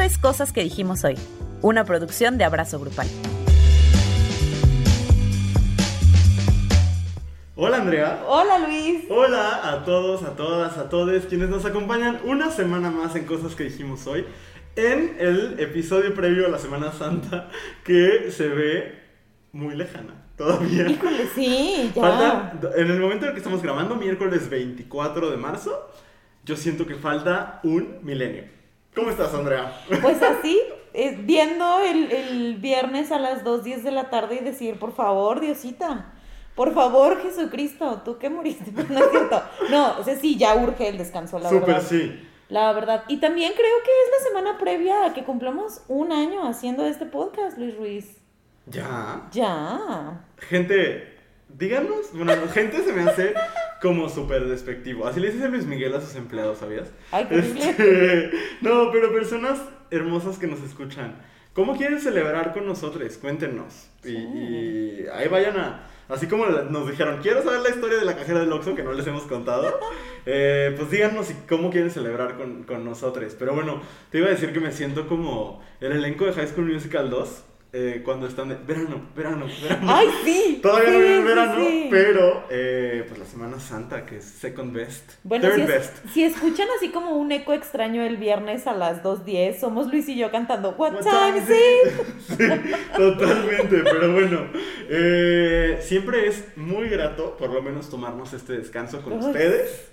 Esto es Cosas que dijimos hoy, una producción de Abrazo Grupal. Hola Andrea. Hola Luis. Hola a todos, a todas, a todos quienes nos acompañan una semana más en Cosas que dijimos hoy, en el episodio previo a la Semana Santa que se ve muy lejana todavía. Híjole, sí, ya. Falta, en el momento en el que estamos grabando, miércoles 24 de marzo, yo siento que falta un milenio. ¿Cómo estás, Andrea? Pues así, eh, viendo el, el viernes a las 2.10 de la tarde y decir, por favor, Diosita, por favor, Jesucristo, tú que moriste, Pues no es cierto. No, o sea, sí, ya urge el descanso, la Súper verdad. sí. La verdad. Y también creo que es la semana previa a que cumplamos un año haciendo este podcast, Luis Ruiz. Ya. Ya. Gente, díganos, bueno, gente se me hace como súper despectivo. Así le dice Luis Miguel a sus empleados, ¿sabías? Ay, qué. Este, no, pero personas hermosas que nos escuchan. ¿Cómo quieren celebrar con nosotros? Cuéntenos. Y, y ahí vayan a... Así como nos dijeron, quiero saber la historia de la cajera del Oxxo que no les hemos contado. eh, pues díganos si- cómo quieren celebrar con, con nosotros. Pero bueno, te iba a decir que me siento como el elenco de High School Musical 2. Eh, cuando están de verano, verano, verano. Ay, sí. Todavía sí, no viene verano, sí. pero eh, pues la Semana Santa, que es second best. Bueno, third si, es- best. si escuchan así como un eco extraño el viernes a las 2.10, somos Luis y yo cantando What, What time is it? Sí, totalmente, pero bueno, eh, siempre es muy grato por lo menos tomarnos este descanso con ustedes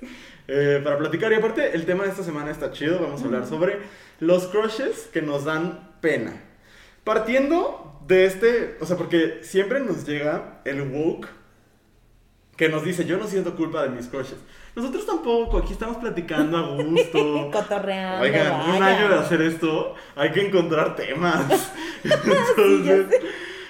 eh, para platicar. Y aparte, el tema de esta semana está chido, vamos a hablar sobre los crushes que nos dan pena. Partiendo de este, o sea, porque siempre nos llega el woke que nos dice, yo no siento culpa de mis crushes. Nosotros tampoco, aquí estamos platicando a gusto. Cotorreando. Oigan, un año de hacer esto, hay que encontrar temas. Entonces,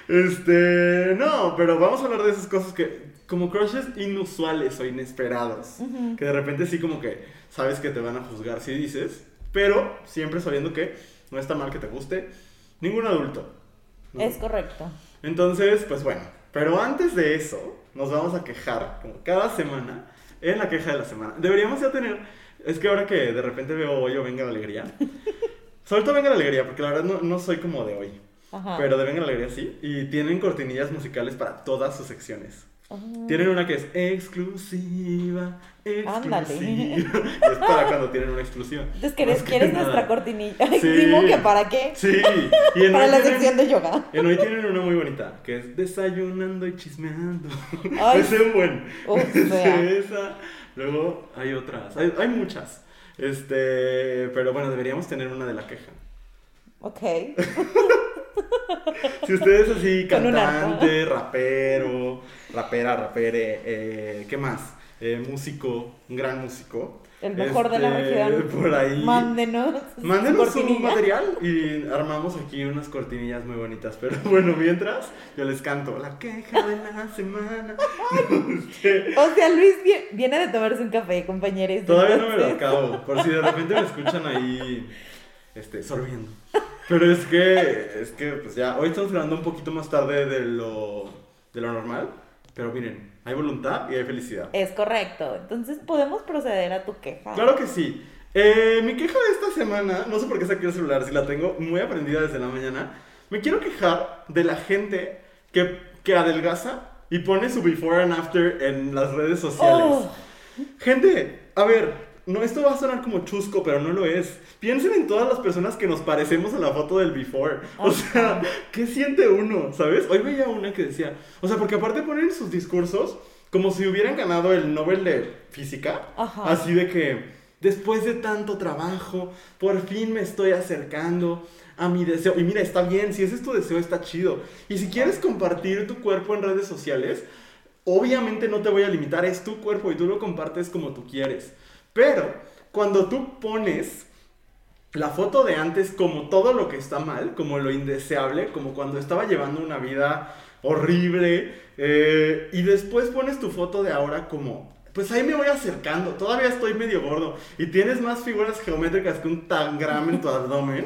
este, no, pero vamos a hablar de esas cosas que, como crushes inusuales o inesperados, que de repente sí como que sabes que te van a juzgar si dices, pero siempre sabiendo que no está mal que te guste ningún adulto. ¿no? Es correcto. Entonces, pues bueno, pero antes de eso, nos vamos a quejar, como cada semana, en la queja de la semana. Deberíamos ya tener, es que ahora que de repente veo hoy o venga la alegría, sobre todo venga la alegría, porque la verdad no, no soy como de hoy, Ajá. pero de venga la alegría sí, y tienen cortinillas musicales para todas sus secciones. Ah. Tienen una que es exclusiva, exclusiva. Ándale. Es para cuando tienen una exclusiva. Entonces, quieres nada. nuestra cortinilla. Sí. Que para qué. Sí, y en Para hoy la tienen- sección de yoga. en hoy tienen una muy bonita, que es desayunando y chismeando. Ay. Ese es buen. Esa. Luego hay otras, hay, hay muchas. Este, pero bueno, deberíamos tener una de la queja. Ok. Si usted es así, cantante, rapero, rapera, rapere, eh, ¿qué más? Eh, músico, un gran músico. El mejor de la Este, región. Por ahí. Mándenos. Mándenos cortinilla. material y armamos aquí unas cortinillas muy bonitas. Pero bueno, mientras yo les canto la queja de la semana. Este, O sea, Luis vie- viene de tomarse un café, compañeros. todavía no me lo acabo. Por si de repente me escuchan ahí este, sorbiendo. Pero es que, es que, pues ya, hoy estamos grabando un poquito más tarde de lo, de lo normal. Pero miren, hay voluntad y hay felicidad. Es correcto. Entonces podemos proceder a tu queja. Claro que sí. Eh, mi queja de esta semana, no sé por qué saqué el celular, si la tengo muy aprendida desde la mañana. Me quiero quejar de la gente que, que adelgaza y pone su before and after en las redes sociales. Oh. Gente, a ver, no, esto va a sonar como chusco, pero no lo es. Piensen en todas las personas que nos parecemos en la foto del before. O sea, ¿qué siente uno? ¿Sabes? Hoy veía una que decía, o sea, porque aparte ponen sus discursos como si hubieran ganado el Nobel de Física. Ajá. Así de que, después de tanto trabajo, por fin me estoy acercando a mi deseo. Y mira, está bien, si ese es tu deseo, está chido. Y si quieres compartir tu cuerpo en redes sociales, obviamente no te voy a limitar, es tu cuerpo y tú lo compartes como tú quieres. Pero cuando tú pones la foto de antes como todo lo que está mal, como lo indeseable, como cuando estaba llevando una vida horrible, eh, y después pones tu foto de ahora como, pues ahí me voy acercando, todavía estoy medio gordo, y tienes más figuras geométricas que un tangram en tu abdomen.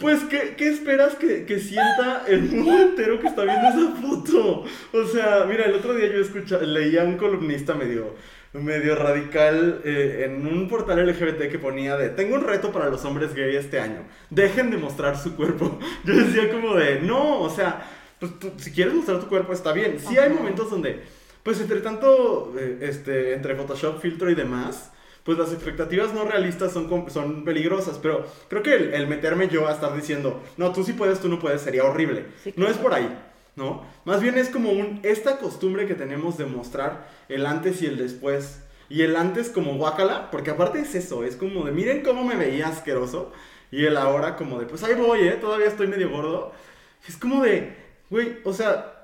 Pues, ¿qué, qué esperas que, sienta el mundo entero que está viendo esa foto? O sea, mira, el otro día yo escucha, leía a un columnista medio, medio radical eh, en un portal LGBT que ponía de, tengo un reto para los hombres gay este año, dejen de mostrar su cuerpo. Yo decía como de, no, o sea, pues si quieres mostrar tu cuerpo está bien. Sí hay momentos donde, pues entre tanto, eh, este, entre Photoshop, filtro y demás, pues las expectativas no realistas son, son peligrosas, pero creo que el, meterme yo a estar diciendo, no, tú sí puedes, tú no puedes, sería horrible. No es por ahí, ¿no? Más bien es como un, esta costumbre que tenemos de mostrar el antes y el después. Y el antes como guacala, porque aparte es eso, es como de, miren cómo me veía asqueroso. Y el ahora como de, pues ahí voy, ¿eh? Todavía estoy medio gordo. Es como de, güey, o sea,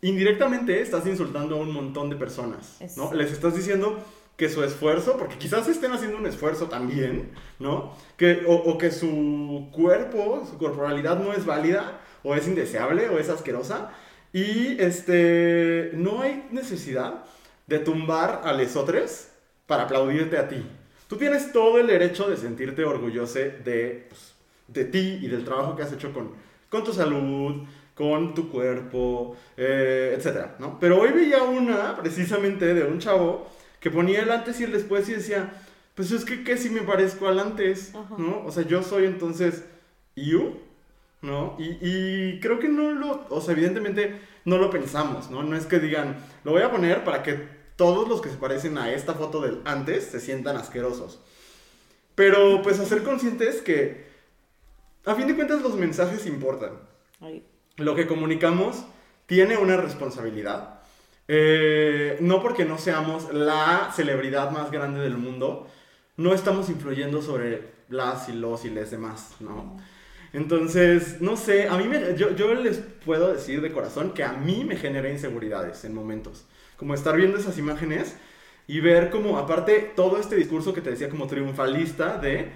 indirectamente estás insultando a un montón de personas, ¿no? Les estás diciendo que su esfuerzo, porque quizás estén haciendo un esfuerzo también, ¿no? Que, o, que su cuerpo, su corporalidad no es válida, o es indeseable, o es asquerosa, y este, no hay necesidad de tumbar a lesotres para aplaudirte a ti. Tú tienes todo el derecho de sentirte orgulloso de, pues, de ti y del trabajo que has hecho con, con tu salud, con tu cuerpo, eh, etc. ¿no? Pero hoy veía una, precisamente, de un chavo que ponía el antes y el después y decía, pues es que, ¿qué si me parezco al antes? ¿No? O sea, yo soy entonces you, ¿no? Y, y, creo que no lo, o sea, evidentemente no lo pensamos, ¿no? No es que digan, lo voy a poner para que todos los que se parecen a esta foto del antes se sientan asquerosos. Pero pues hacer conscientes que, a fin de cuentas, los mensajes importan. Lo que comunicamos tiene una responsabilidad. Eh, no porque no seamos la celebridad más grande del mundo, no estamos influyendo sobre las y los y les demás, ¿no? Entonces, no sé, a mí me, yo, les puedo decir de corazón que a mí me genera inseguridades en momentos. Como estar viendo esas imágenes y ver como, aparte, todo este discurso que te decía como triunfalista de,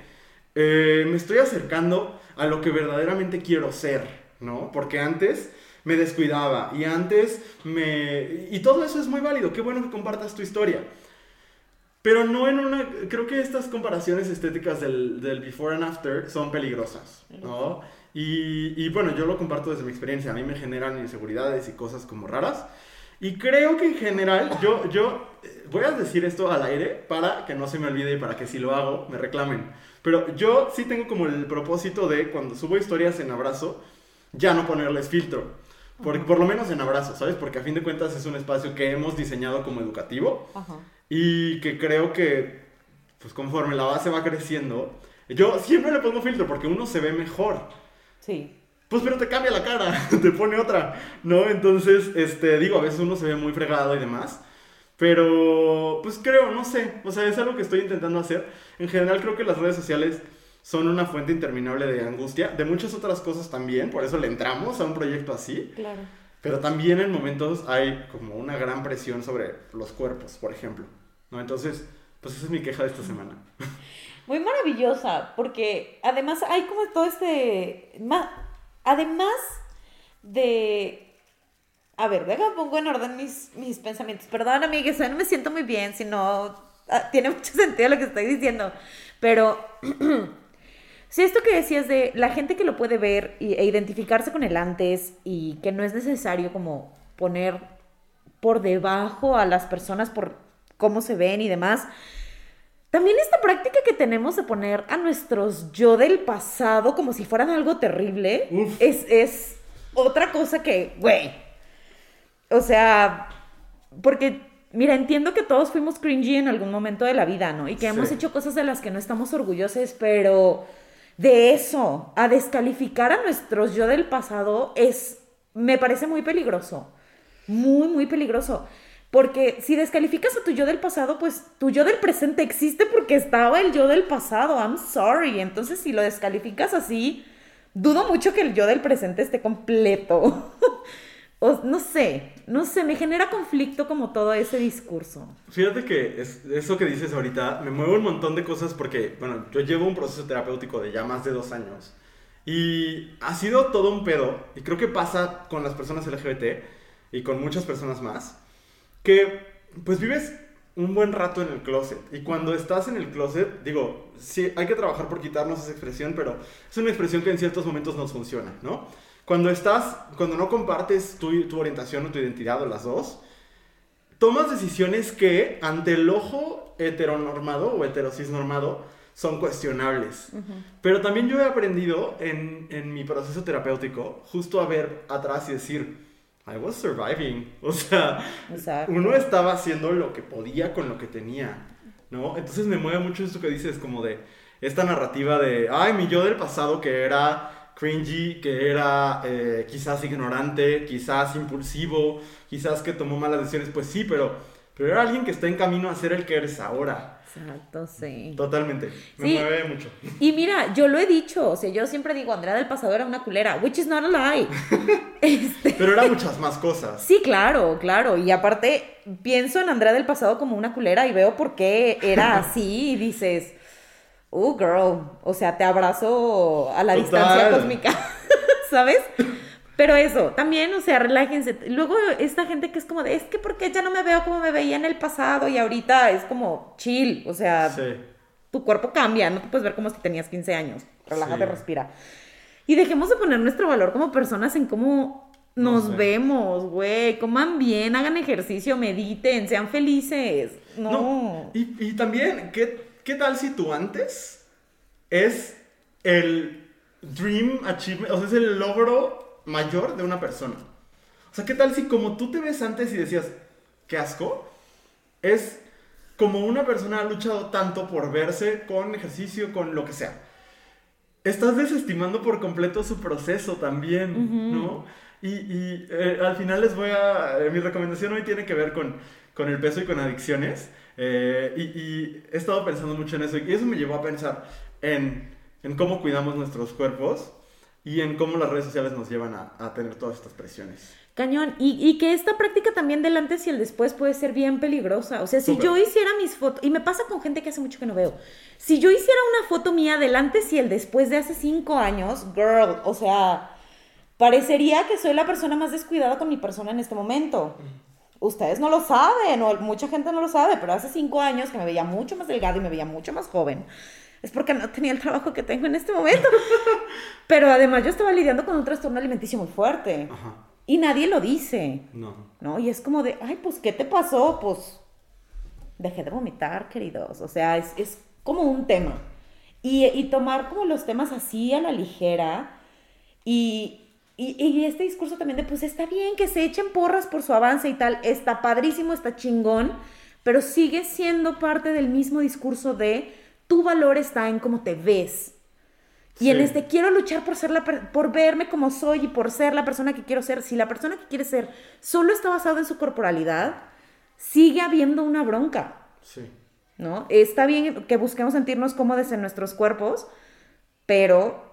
eh, me estoy acercando a lo que verdaderamente quiero ser, ¿no? Porque antes me descuidaba y antes me... Y todo eso es muy válido, qué bueno que compartas tu historia. Pero no en una... Creo que estas comparaciones estéticas del, del before and after son peligrosas, ¿no? Y, y, bueno, yo lo comparto desde mi experiencia, a mí me generan inseguridades y cosas como raras. Y creo que en general, yo, yo eh, voy a decir esto al aire para que no se me olvide y para que si lo hago me reclamen. Pero yo sí tengo como el propósito de cuando subo historias en abrazo, ya no ponerles filtro. Por, por, lo menos en abrazos, ¿sabes? Porque a fin de cuentas es un espacio que hemos diseñado como educativo y que creo que, pues conforme la base va creciendo, yo siempre le pongo filtro porque uno se ve mejor. Sí. Pues pero te cambia la cara, te pone otra, ¿no? Entonces, este, digo, a veces uno se ve muy fregado y demás. Pero, pues creo, no sé, o sea, es algo que estoy intentando hacer. En general creo que las redes sociales son una fuente interminable de angustia, de muchas otras cosas también, por eso le entramos a un proyecto así. Claro. Pero también en momentos hay como una gran presión sobre los cuerpos, por ejemplo. ¿No? Entonces, pues esa es mi queja de esta semana. Muy maravillosa, porque además hay como todo este... Además de... A ver, venga, pongo en orden mis, mis pensamientos. Perdón, amigues, no me siento muy bien, sino... Ah, tiene mucho sentido lo que estoy diciendo. Pero Si esto que decías de la gente que lo puede ver e identificarse con el antes y que no es necesario como poner por debajo a las personas por cómo se ven y demás. También esta práctica que tenemos de poner a nuestros yo del pasado como si fueran algo terrible es, es otra cosa que, güey. O sea, porque, mira, entiendo que todos fuimos cringy en algún momento de la vida, ¿no? Y que hemos hecho cosas de las que no estamos orgullosos, pero de eso a descalificar a nuestros yo del pasado es, me parece muy peligroso. Muy, muy peligroso. Porque si descalificas a tu yo del pasado, pues tu yo del presente existe porque estaba el yo del pasado. I'm sorry. Entonces, si lo descalificas así, dudo mucho que el yo del presente esté completo. no sé, no sé, me genera conflicto como todo ese discurso. Fíjate que eso que dices ahorita me mueve un montón de cosas porque, bueno, yo llevo un proceso terapéutico de ya más de dos años y ha sido todo un pedo y creo que pasa con las personas LGBT y con muchas personas más que pues vives un buen rato en el closet. Y cuando estás en el closet, digo, sí, hay que trabajar por quitarnos esa expresión, pero es una expresión que en ciertos momentos nos funciona, ¿no? Cuando estás, cuando no compartes tu, tu orientación o tu identidad o las dos, tomas decisiones que ante el ojo heteronormado o heterocisnormado son cuestionables. Pero también yo he aprendido en, en mi proceso terapéutico justo a ver atrás y decir, I was surviving. O sea, Exacto. uno estaba haciendo lo que podía con lo que tenía, ¿no? Entonces me mueve mucho esto que dices, como de esta narrativa de, ay, mi yo del pasado que era cringy, que era eh, quizás ignorante, quizás impulsivo, quizás que tomó malas decisiones. Pues sí, pero, pero era alguien que está en camino a ser el que eres ahora. Exacto, sí. Totalmente. Me Sí. mueve mucho. Y mira, yo lo he dicho, o sea, yo siempre digo, Andrea del pasado era una culera, which is not a lie. Este, Pero eran muchas más cosas. sí, claro, claro. Y aparte, pienso en Andrea del pasado como una culera y veo por qué era así y dices, oh, girl, o sea, te abrazo a la Total. distancia cósmica, ¿sabes? Pero eso, también, o sea, relájense. Luego, esta gente que es como de, es que porque ya no me veo como me veía en el pasado y ahorita es como chill, o sea, Sí. tu cuerpo cambia, no te puedes ver como si tenías 15 años. Relájate, Sí. respira. Y dejemos de poner nuestro valor como personas en cómo nos No sé. vemos, güey. Coman bien, hagan ejercicio, mediten, sean felices. No. No, Y, y también, ¿qué, ¿qué tal si tú antes es el dream achievement, o sea, es el logro mayor de una persona? O sea, ¿qué tal si como tú te ves antes y decías, qué asco, es como una persona ha luchado tanto por verse con ejercicio, con lo que sea? Estás desestimando por completo su proceso también, ¿no? Y, y, eh, al final les voy a... eh, mi recomendación hoy tiene que ver con, con el peso y con adicciones. eh, y, y he estado pensando mucho en eso. Y eso me llevó a pensar en, en cómo cuidamos nuestros cuerpos y en cómo las redes sociales nos llevan a, a tener todas estas presiones. Cañón. Y, y que esta práctica también del antes y el después puede ser bien peligrosa. O sea, si yo hiciera mis fotos, y me pasa con gente que hace mucho que no veo, si yo hiciera una foto mía del antes y el después de hace cinco años, girl, o sea, parecería que soy la persona más descuidada con mi persona en este momento. Ustedes no lo saben, o mucha gente no lo sabe, pero hace cinco años que me veía mucho más delgado y me veía mucho más joven. Es porque no tenía el trabajo que tengo en este momento. Pero además yo estaba lidiando con un trastorno alimenticio muy fuerte. Ajá. Y nadie lo dice, No. ¿no? Y es como de, ay, pues, ¿qué te pasó? Pues, dejé de vomitar, queridos. O sea, es, es como un tema. Y, y tomar como los temas así a la ligera. Y, y, y este discurso también de, pues, está bien que se echen porras por su avance y tal. Está padrísimo, está chingón. Pero sigue siendo parte del mismo discurso de, tu valor está en cómo te ves. Y en Sí. este quiero luchar por ser la por verme como soy y por ser la persona que quiero ser. Si la persona que quiere ser solo está basada en su corporalidad, sigue habiendo una bronca, Sí. ¿no? Está bien que busquemos sentirnos cómodos en nuestros cuerpos, pero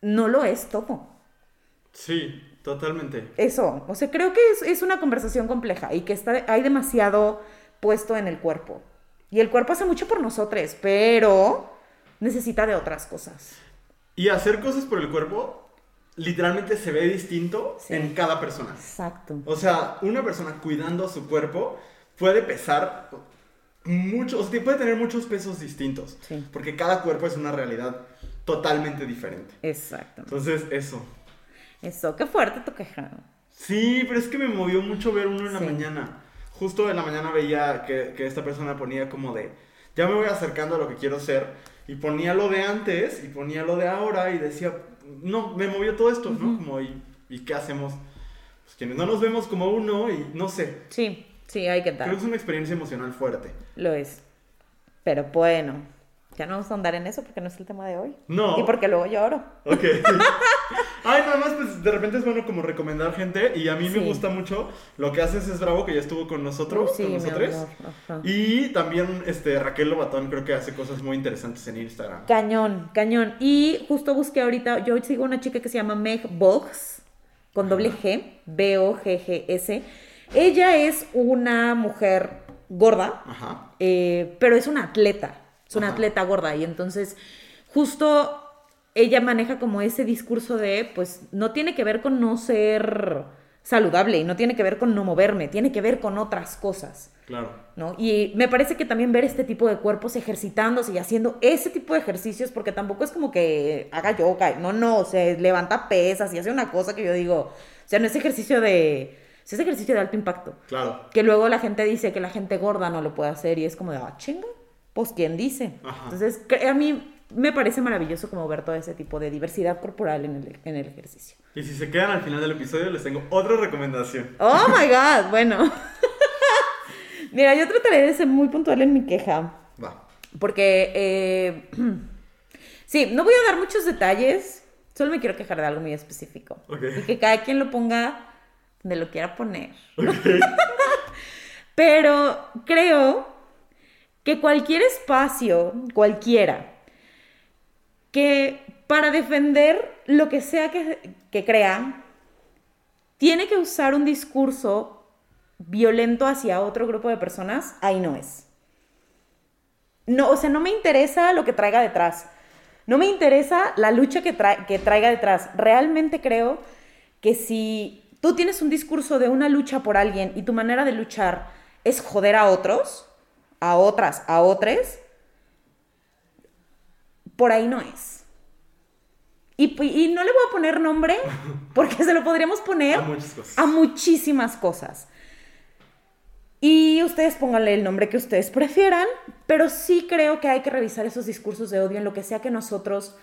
no lo es todo. Sí, totalmente. Eso, o sea, creo que es, es una conversación compleja y que está, hay demasiado puesto en el cuerpo. Y el cuerpo hace mucho por nosotros, pero necesita de otras cosas. Y hacer cosas por el cuerpo literalmente se ve distinto Sí. en cada persona. Exacto. O sea, una persona cuidando su cuerpo puede pesar mucho, o sea, puede tener muchos pesos distintos. Sí. Porque cada cuerpo es una realidad totalmente diferente. Exacto. Entonces, eso. Eso, qué fuerte tu queja. Sí, pero es que me movió mucho ver uno en la mañana. Justo en la mañana veía que, que esta persona ponía como de, ya me voy acercando a lo que quiero ser. Y ponía lo de antes y ponía lo de ahora y decía, no, me movió todo esto, ¿no? Como, ¿y, ¿y qué hacemos? Pues quienes no nos vemos como uno y no sé. Sí, sí, hay que Creo dar. que es una experiencia emocional fuerte. Lo es. Pero bueno, ya no vamos a andar en eso porque no es el tema de hoy. No. Y porque luego lloro. Ok. Ay, nada más, pues de repente es bueno como recomendar gente. Y a mí me gusta mucho lo que haces es Bravo, que ya estuvo con nosotros, Uh, sí, con nosotros. Y también este, Raquel Lobatón creo que hace cosas muy interesantes en Instagram. Cañón, cañón. Y justo busqué ahorita, yo sigo una chica que se llama Meg Boggs, con doble G, B-O-G-G-S. Ella es una mujer gorda, Ajá. eh, pero es una atleta, es una Ajá. atleta gorda. Y entonces, justo ella maneja como ese discurso de, pues, no tiene que ver con no ser saludable y no tiene que ver con no moverme, tiene que ver con otras cosas. Claro. ¿no? Y me parece que también ver este tipo de cuerpos ejercitándose y haciendo ese tipo de ejercicios, porque tampoco es como que haga yoga, no, no, o sea, levanta pesas y hace una cosa que yo digo, o sea, no es ejercicio de, es ejercicio de alto impacto. Claro. Que luego la gente dice que la gente gorda no lo puede hacer y es como de, ah, chinga, pues ¿quién dice? Ajá. Entonces, a mí me parece maravilloso como ver todo ese tipo de diversidad corporal en el, en el ejercicio. Y si se quedan al final del episodio, les tengo otra recomendación. Oh my god, bueno. Mira, yo trataré de ser muy puntual en mi queja. Va. Porque, eh, sí, no voy a dar muchos detalles. Solo me quiero quejar de algo muy específico. Y que cada quien lo ponga donde lo quiera poner. Pero creo que cualquier espacio, cualquiera, que para defender lo que sea que, crea, tiene que usar un discurso violento hacia otro grupo de personas, ahí no es. No, o sea, no me interesa lo que traiga detrás. No me interesa la lucha que, que traiga detrás. Realmente creo que si tú tienes un discurso de una lucha por alguien y tu manera de luchar es joder a otros, a otras, a otros, por ahí no es. Y, no le voy a poner nombre porque se lo podríamos poner A cosas. a muchísimas cosas. Y ustedes pónganle el nombre que ustedes prefieran, pero sí creo que hay que revisar esos discursos de odio en lo que sea que nosotros,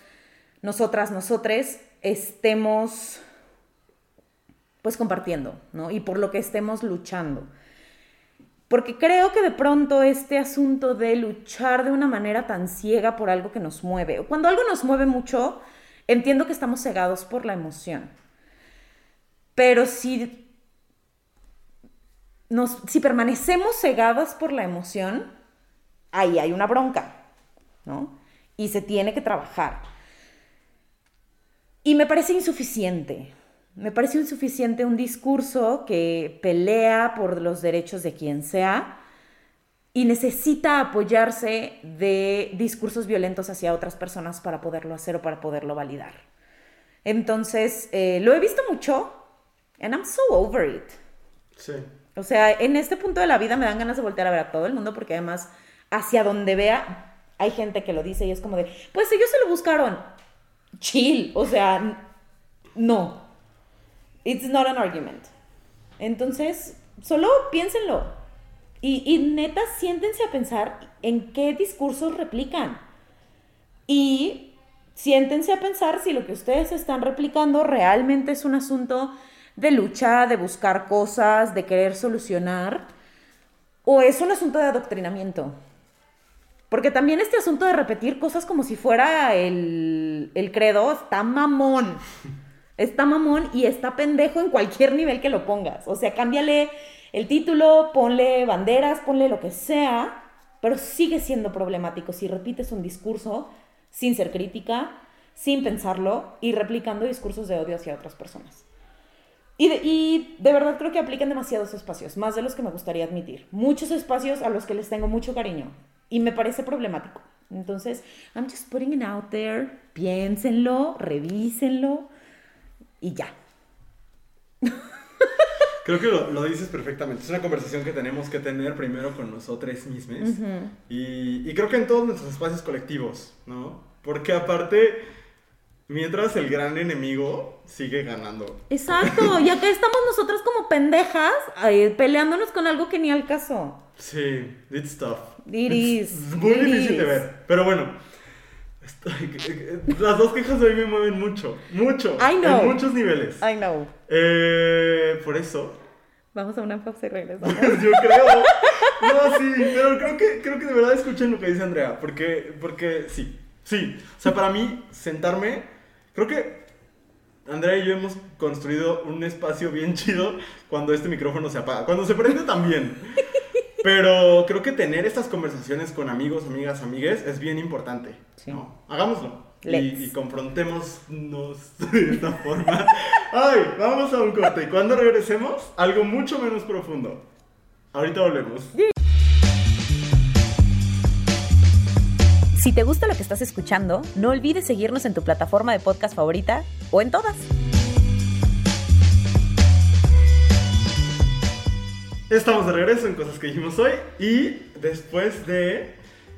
nosotras, nosotres estemos pues compartiendo, ¿no? Y por lo que estemos luchando. Porque creo que de pronto este asunto de luchar de una manera tan ciega por algo que nos mueve, cuando algo nos mueve mucho, entiendo que estamos cegados por la emoción. Pero si nos, si permanecemos cegadas por la emoción, ahí hay una bronca, ¿no? Y se tiene que trabajar. Y me parece insuficiente. Me parece insuficiente un discurso que pelea por los derechos de quien sea y necesita apoyarse de discursos violentos hacia otras personas para poderlo hacer o para poderlo validar. Entonces, eh, lo he visto mucho and I'm so over it. Sí. O sea, en este punto de la vida me dan ganas de voltear a ver a todo el mundo porque además hacia donde vea hay gente que lo dice y es como de, pues ellos se lo buscaron. Chill, o sea, no. It's not an argument. Entonces, solo piénsenlo. Y, y neta, siéntense a pensar en qué discursos replican. Y siéntense a pensar si lo que ustedes están replicando realmente es un asunto de lucha, de buscar cosas, de querer solucionar, o es un asunto de adoctrinamiento. Porque también este asunto de repetir cosas como si fuera el, el credo está mamón. Está mamón y está pendejo en cualquier nivel que lo pongas. O sea, cámbiale el título, ponle banderas, ponle lo que sea, pero sigue siendo problemático si repites un discurso sin ser crítica, sin pensarlo y replicando discursos de odio hacia otras personas. Y de, verdad creo que aplican demasiados espacios, más de los que me gustaría admitir. Muchos espacios a los que les tengo mucho cariño y me parece problemático. Entonces, I'm just putting it out there. Piénsenlo, revísenlo y ya. Creo que lo, lo dices perfectamente. Es una conversación que tenemos que tener primero con nosotros mismos. y, y creo que en todos nuestros espacios colectivos, ¿no? Porque aparte, mientras el gran enemigo sigue ganando. Exacto, y acá estamos nosotras como pendejas eh, peleándonos con algo que ni al caso. Sí, it's tough. It It's is, muy it difícil de is. ver. Pero bueno, las dos quejas de hoy me mueven mucho. Mucho. I know. En muchos niveles. I know. Eh, por eso, Vamos a una pausa y regresamos. Yo creo. No, sí, pero creo que, creo que de verdad escuchen lo que dice Andrea. Porque, porque sí, sí. O sea, para mí, sentarme. Creo que Andrea y yo hemos construido un espacio bien chido cuando este micrófono se apaga. Cuando se prende también. Pero creo que tener estas conversaciones con amigos, amigas, amigues es bien importante. Sí. ¿no? Hagámoslo. Y, y confrontémonos de esta forma. Ay, vamos a un corte. Y cuando regresemos, algo mucho menos profundo. Ahorita volvemos. Si te gusta lo que estás escuchando, no olvides seguirnos en tu plataforma de podcast favorita o en todas. Estamos de regreso en cosas que dijimos hoy. Y después de.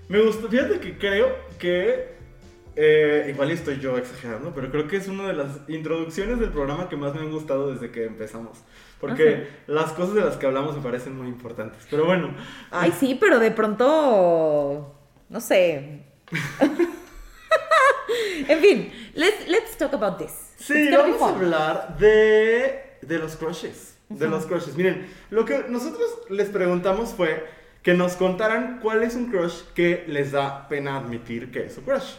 Me gustó. Fíjate que creo que eh, igual estoy yo exagerando, pero creo que es una de las introducciones del programa que más me han gustado desde que empezamos. Porque las cosas de las que hablamos me parecen muy importantes. Pero bueno. Ay, sí, pero de pronto. No sé. en fin, let's, let's talk about this. Sí, vamos a hablar de, de los crushes. De los crushes. Miren, lo que nosotros les preguntamos fue que nos contaran cuál es un crush que les da pena admitir que es su crush.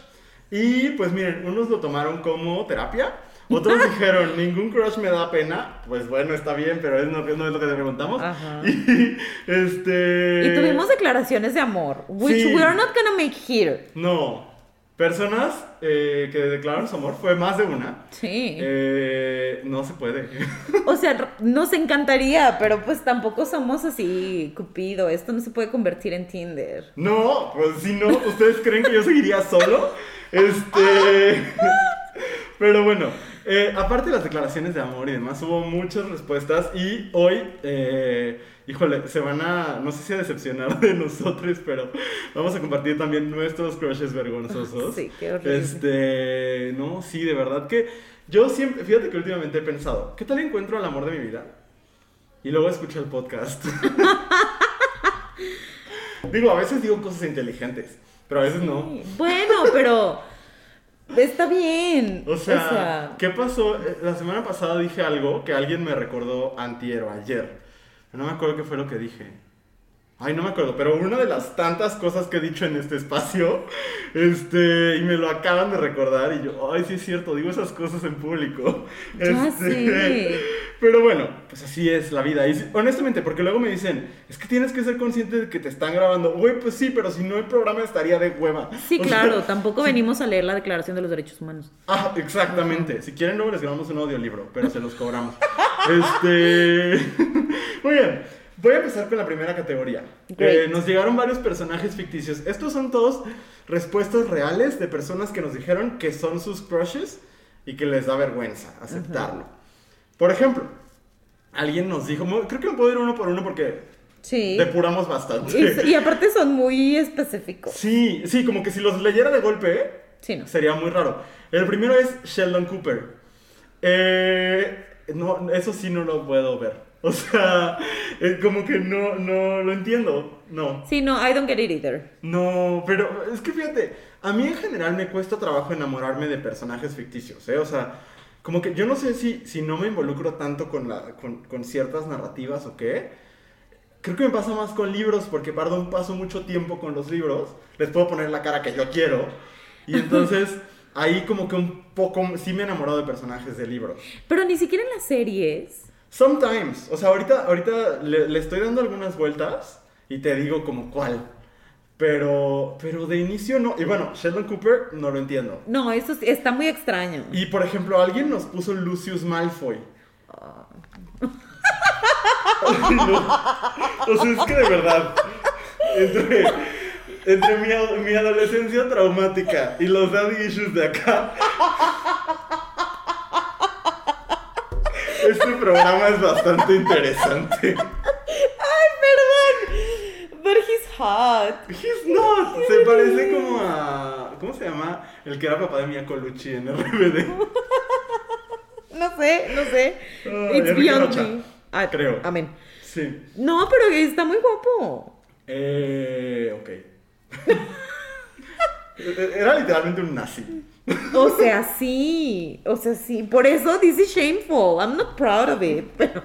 Y pues miren, unos lo tomaron como terapia. Otros dijeron, ningún crush me da pena. Pues bueno, está bien, pero es no, no es lo que te preguntamos. Ajá. Y este... Y tuvimos declaraciones de amor, which Sí. we are not gonna make here. No. Personas eh, que declararon su amor, fue más de una. Sí. Eh, no se puede. O sea, nos encantaría, pero pues tampoco somos así, Cupido. Esto no se puede convertir en Tinder. No, pues si no, ¿ustedes creen que yo seguiría solo? Este. Pero bueno, eh, aparte de las declaraciones de amor y demás, hubo muchas respuestas y hoy, eh, híjole, se van a, no sé si a decepcionar de nosotros, pero vamos a compartir también nuestros crushes vergonzosos. Sí, qué horrible. Este, no, sí, de verdad que yo siempre, fíjate que últimamente he pensado, ¿qué tal encuentro al amor de mi vida? Y luego escucho el podcast. digo, a veces digo cosas inteligentes, pero a veces no. Bueno, pero está bien. O sea, ¿qué pasó? Eh, La semana pasada dije algo que alguien me recordó antier o ayer. No me acuerdo qué fue lo que dije. Ay, no me acuerdo, pero una de las tantas cosas que he dicho en este espacio, este, y me lo acaban de recordar, y yo, ay, sí es cierto, digo esas cosas en público. Ya Este, sé. Pero bueno, pues así es la vida. Y honestamente, porque luego me dicen, es que tienes que ser consciente de que te están grabando. Güey, pues sí, pero si no el programa estaría de hueva. Sí, O sea, claro, tampoco venimos a leer la Declaración de los Derechos Humanos. Ah, exactamente. Si quieren, luego les grabamos un audiolibro, pero se los cobramos. este. Muy bien. Voy a empezar con la primera categoría. Eh, nos llegaron varios personajes ficticios. Estos son todos respuestas reales de personas que nos dijeron que son sus crushes y que les da vergüenza aceptarlo. Por ejemplo, alguien nos dijo, creo que me puedo ir uno por uno porque Sí. depuramos bastante. Y, y aparte son muy específicos. Sí, sí, como que si los leyera de golpe, Sí, no. Sería muy raro. El primero es Sheldon Cooper. Eh, no, eso sí no lo puedo ver. O sea, como que no, no lo entiendo. No. Sí, no, I don't get it either. No, pero es que fíjate, a mí en general me cuesta trabajo enamorarme de personajes ficticios, ¿eh? O sea, como que yo no sé si, si no me involucro tanto con, la, con, con ciertas narrativas o qué. Creo que me pasa más con libros, porque perdón, paso mucho tiempo con los libros. Les puedo poner la cara que yo quiero. Y entonces, ahí como que un poco, sí me he enamorado de personajes de libros. Pero ni siquiera en las series. Sometimes, o sea, ahorita, ahorita le, le estoy dando algunas vueltas y te digo como cuál. Pero, pero de inicio no. Y bueno, Sheldon Cooper no lo entiendo. No, eso sí, está muy extraño. Y por ejemplo, alguien nos puso Lucius Malfoy. Ay, no. O sea, es que de verdad, entre, entre mi, mi adolescencia traumática y los daddy issues de acá, este programa es bastante interesante. Ay, perdón. But he's hot. He's not. Se parece como a. ¿Cómo se llama? El que era papá de Mia Colucci en RBD. No sé, no sé. Ah, It's beyond me. Ah, creo. Amén. Sí. No, pero está muy guapo. Eh. Ok. Era literalmente un nazi. O sea, sí. O sea, sí. Por eso is shameful. I'm not proud of it. Pero.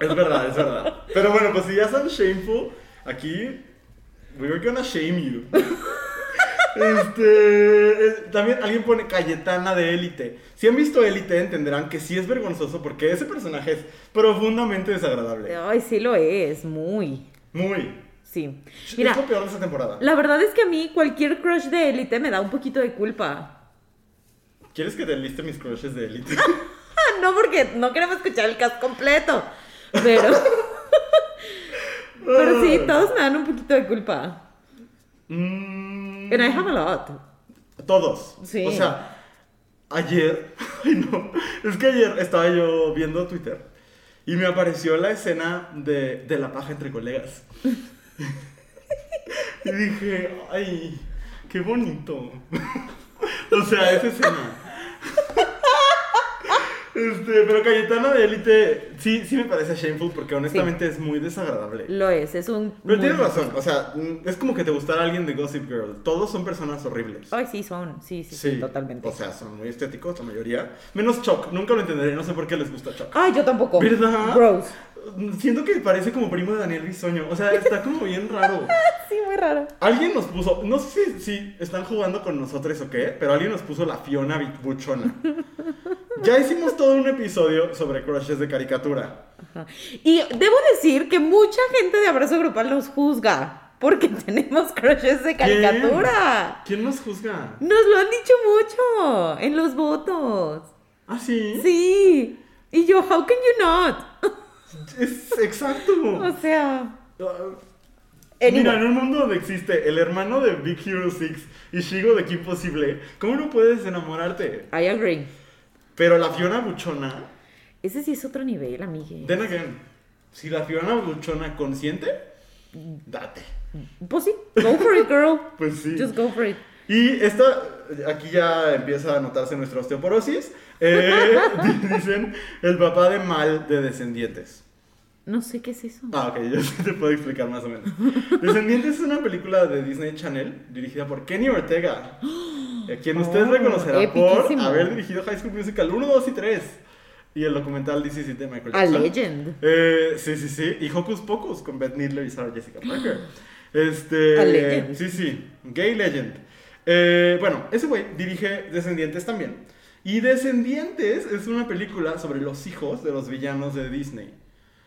Es verdad, es verdad. Pero bueno, pues si ya son shameful, aquí. We're gonna shame you. Este. También alguien pone Cayetana de Élite. Si han visto Élite, entenderán que sí es vergonzoso porque ese personaje es profundamente desagradable. Ay, sí lo es. Muy. Muy. Sí. es Mira, lo peor de esta temporada. la verdad es que a mí cualquier crush de élite me da un poquito de culpa. ¿Quieres que te liste mis crushes de Élite? No, porque no queremos escuchar el cast completo. Pero. pero sí, todos me dan un poquito de culpa. Mm, And I have a lot. Todos. Sí. O sea, ayer. Ay, no. Es que ayer estaba yo viendo Twitter y me apareció la escena de, de la paja entre colegas. y dije, ay, qué bonito. O sea, esa escena. Este, pero Cayetana de Élite sí, sí me parece shameful porque honestamente es muy desagradable. Lo es, es un... Pero tienes razón, o sea, mm, es como que te gustara alguien de Gossip Girl. Todos son personas horribles. Ay, sí, son, sí, sí, sí, totalmente. O sea, son muy estéticos la mayoría. Menos Chuck, nunca lo entenderé, no sé por qué les gusta Chuck. Ay, yo tampoco. ¿Verdad? Gross. Siento que parece como primo de Daniel Bisoño. O sea, está como bien raro. Sí, muy raro. Alguien nos puso, no sé si, si están jugando con nosotros o qué, pero alguien nos puso la Fiona Buchona. Ya hicimos todo un episodio sobre crushes de caricatura. Ajá. Y debo decir que mucha gente de Abrazo Grupal nos juzga porque tenemos crushes de caricatura. ¿Quién nos juzga? Nos lo han dicho mucho en los votos. ¿Ah, sí? Sí. Y yo, how can you not? Es exacto. O sea, Ah. Mira, en un mundo donde existe el hermano de Big Hero 6 y Shigo de Kim Possible, ¿cómo no puedes enamorarte? I agree. Pero la Fiona Buchona, Ese sí es otro nivel, amigue. then again, si la Fiona Buchona consiente, date. Pues sí, go for it, girl. Pues sí. Just go for it. Y esta, aquí ya empieza a notarse nuestra osteoporosis. Eh, dicen el papá de Mal de Descendientes. No sé qué es eso. Ah, ok, yo te puedo explicar más o menos. Descendientes es una película de Disney Channel dirigida por Kenny Ortega, a quien Oh, reconocerá por epiquísimo. haber dirigido High School Musical 1, 2 y 3. Y el documental 17 de Michael A Jackson. legend. Eh, sí, sí, sí. Y Hocus Pocus con Beth Midler y Sarah Jessica Parker. Este. A legend. Sí, sí. Gay Legend. Eh, bueno, ese güey dirige Descendientes también. Y Descendientes es una película sobre los hijos de los villanos de Disney.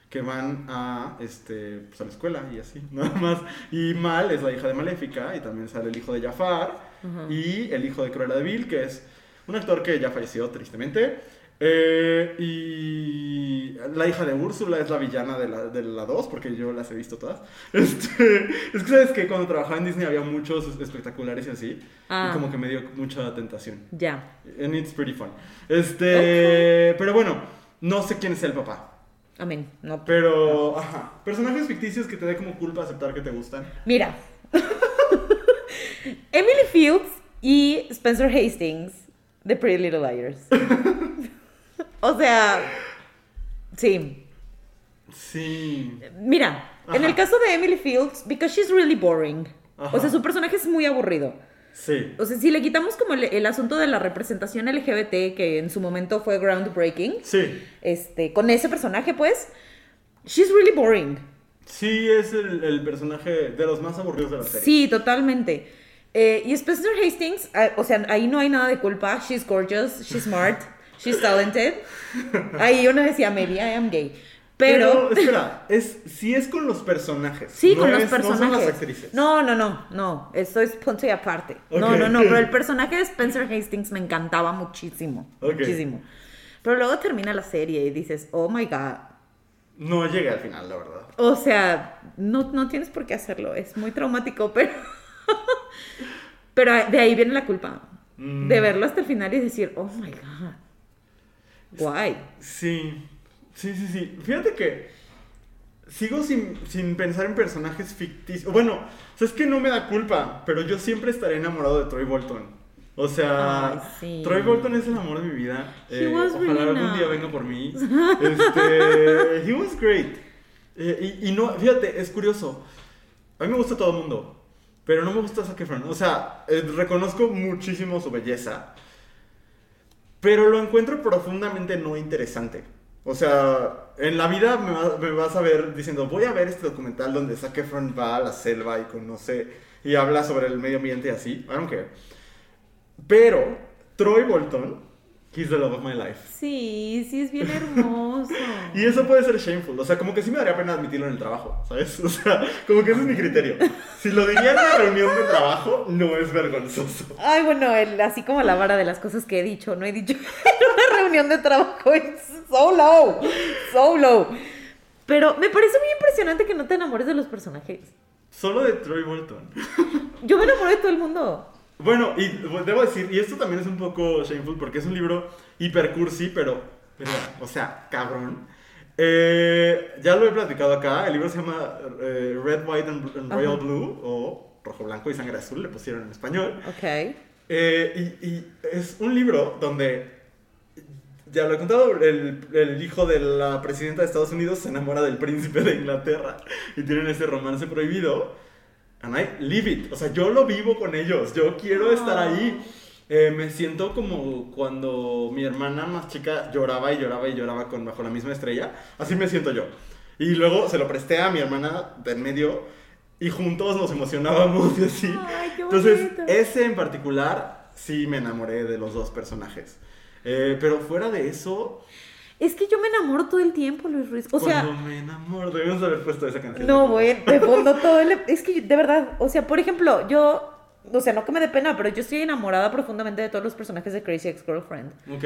Que van a, este, pues, a la escuela y así, nada más. Y Mal es la hija de Maléfica y también sale el hijo de Jafar y el hijo de Cruella de Vil, que es un actor que ya falleció tristemente. Eh, y la hija de Úrsula es la villana de la, de la 2, porque yo las he visto todas. Este, es que sabes que cuando trabajaba en Disney había muchos espectaculares y así. Ah. Y como que me dio mucha tentación. Ya. And it's pretty fun. Este, pero bueno, no sé quién es el papá. Amén. No. Pero, ajá, personajes ficticios que te dé como culpa aceptar que te gustan. Mira. Emily Fields y Spencer Hastings de Pretty Little Liars. o sea, sí. Sí. Mira, en el caso de Emily Fields, because she's really boring. Ajá. O sea, su personaje es muy aburrido. Sí. O sea, si le quitamos como el, el asunto de la representación LGBT, que en su momento fue groundbreaking, Sí. este, con ese personaje, pues, she's really boring. Sí, es el, el personaje de los más aburridos de la serie. Sí, totalmente. Eh, y Spencer Hastings, ah, o sea, ahí no hay nada de culpa. She's gorgeous, she's smart, she's talented. Ahí uno decía, maybe I am gay. Pero, espera, es, sí es con los personajes. sí, no con los es- No personajes. son las actrices. No, no, no, no. Eso es punto y aparte. No, no, no. Pero el personaje de Spencer Hastings me encantaba muchísimo. Muchísimo. Pero luego termina la serie y dices, oh my god. No llegué al final, la verdad. O sea, no, no tienes por qué hacerlo. Es muy traumático, pero. pero de ahí viene la culpa. Mm. De verlo hasta el final y decir, oh my god. Guay. Sí, sí, sí, sí. Fíjate que sigo sin, sin pensar en personajes ficticios. Bueno, o sea, es que no me da culpa, pero yo siempre estaré enamorado de Troy Bolton. O sea, Ay, sí. Troy Bolton es el amor de mi vida. He Eh, ojalá really algún día venga por mí. Este, he was great. Eh, y, y no, fíjate, es curioso. A mí me gusta todo el mundo, pero no me gusta Zac Efron. O sea, eh, reconozco muchísimo su belleza, pero lo encuentro profundamente no interesante. O sea, en la vida me, va- me vas a ver diciendo, voy a ver este documental donde Zac Efron va a la selva y conoce y habla sobre el medio ambiente y así. I don't care. Pero Troy Bolton, he's the love of my life. Sí, sí, es bien hermoso. Y eso puede ser shameful. O sea, como que sí me daría pena admitirlo en el trabajo, ¿sabes? O sea, como que ese es mi criterio. Si lo diría en una reunión de trabajo, no es vergonzoso. Ay, bueno, el- así como la vara de las cosas que he dicho, no he dicho en una reunión de trabajo. So low, so low. Pero me parece muy impresionante que no te enamores de los personajes. Solo de Troy Bolton. Yo me enamoré de todo el mundo. Bueno, y debo decir, y esto también es un poco shameful porque es un libro hiper cursi, pero, pero, o sea, cabrón. Eh, ya lo he platicado acá, el libro se llama eh, Red, White and, and Royal Ajá. Blue, o Rojo, Blanco y Sangre Azul, le pusieron en español. Ok. Eh, y, y es un libro donde, ya lo he contado, el, el hijo de la presidenta de Estados Unidos se enamora del príncipe de Inglaterra y tienen ese romance prohibido. And I live it. O sea, yo lo vivo con ellos. Yo quiero estar ahí. Eh, me siento como cuando mi hermana más chica lloraba y lloraba y lloraba con Bajo la misma estrella. Así me siento yo. Y luego se lo presté a mi hermana de en medio y juntos nos emocionábamos y así. Ay, qué Entonces, ese en particular, sí me enamoré de los dos personajes. Eh, pero fuera de eso, Es que yo me enamoro todo el tiempo, Luis Ruiz. O sea, cuando me enamoro, debemos haber puesto esa canción. no, güey, de fondo todo el... Es que de verdad, o sea, por ejemplo, yo... O sea, no que me dé pena, pero yo estoy enamorada profundamente de todos los personajes de Crazy Ex-Girlfriend. Ok.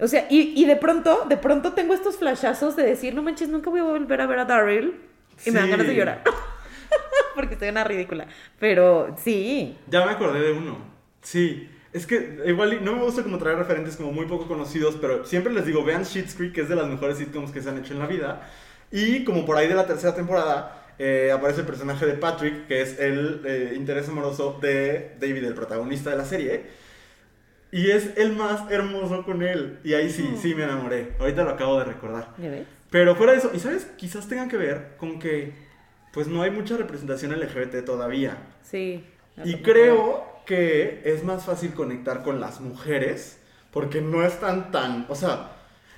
O sea, y, y de pronto, de pronto tengo estos flashazos de decir, no manches, nunca voy a volver a ver a Daryl. Y me dan ganas de llorar. Porque estoy una ridícula. Pero sí. Ya me acordé de uno. Sí. Es que igual no me gusta como traer referentes como muy poco conocidos, pero siempre les digo, vean Schitt's Creek, que es de las mejores sitcoms que se han hecho en la vida. Y como por ahí de la tercera temporada, eh, aparece el personaje de Patrick, que es el eh, interés amoroso de David, el protagonista de la serie. Y es el más hermoso con él. Y ahí sí, sí me enamoré. Ahorita lo acabo de recordar. Pero fuera de eso, y sabes, quizás tengan que ver con que pues no hay mucha representación LGBT todavía. Sí. Y creo que es más fácil conectar con las mujeres porque no están tan, o sea,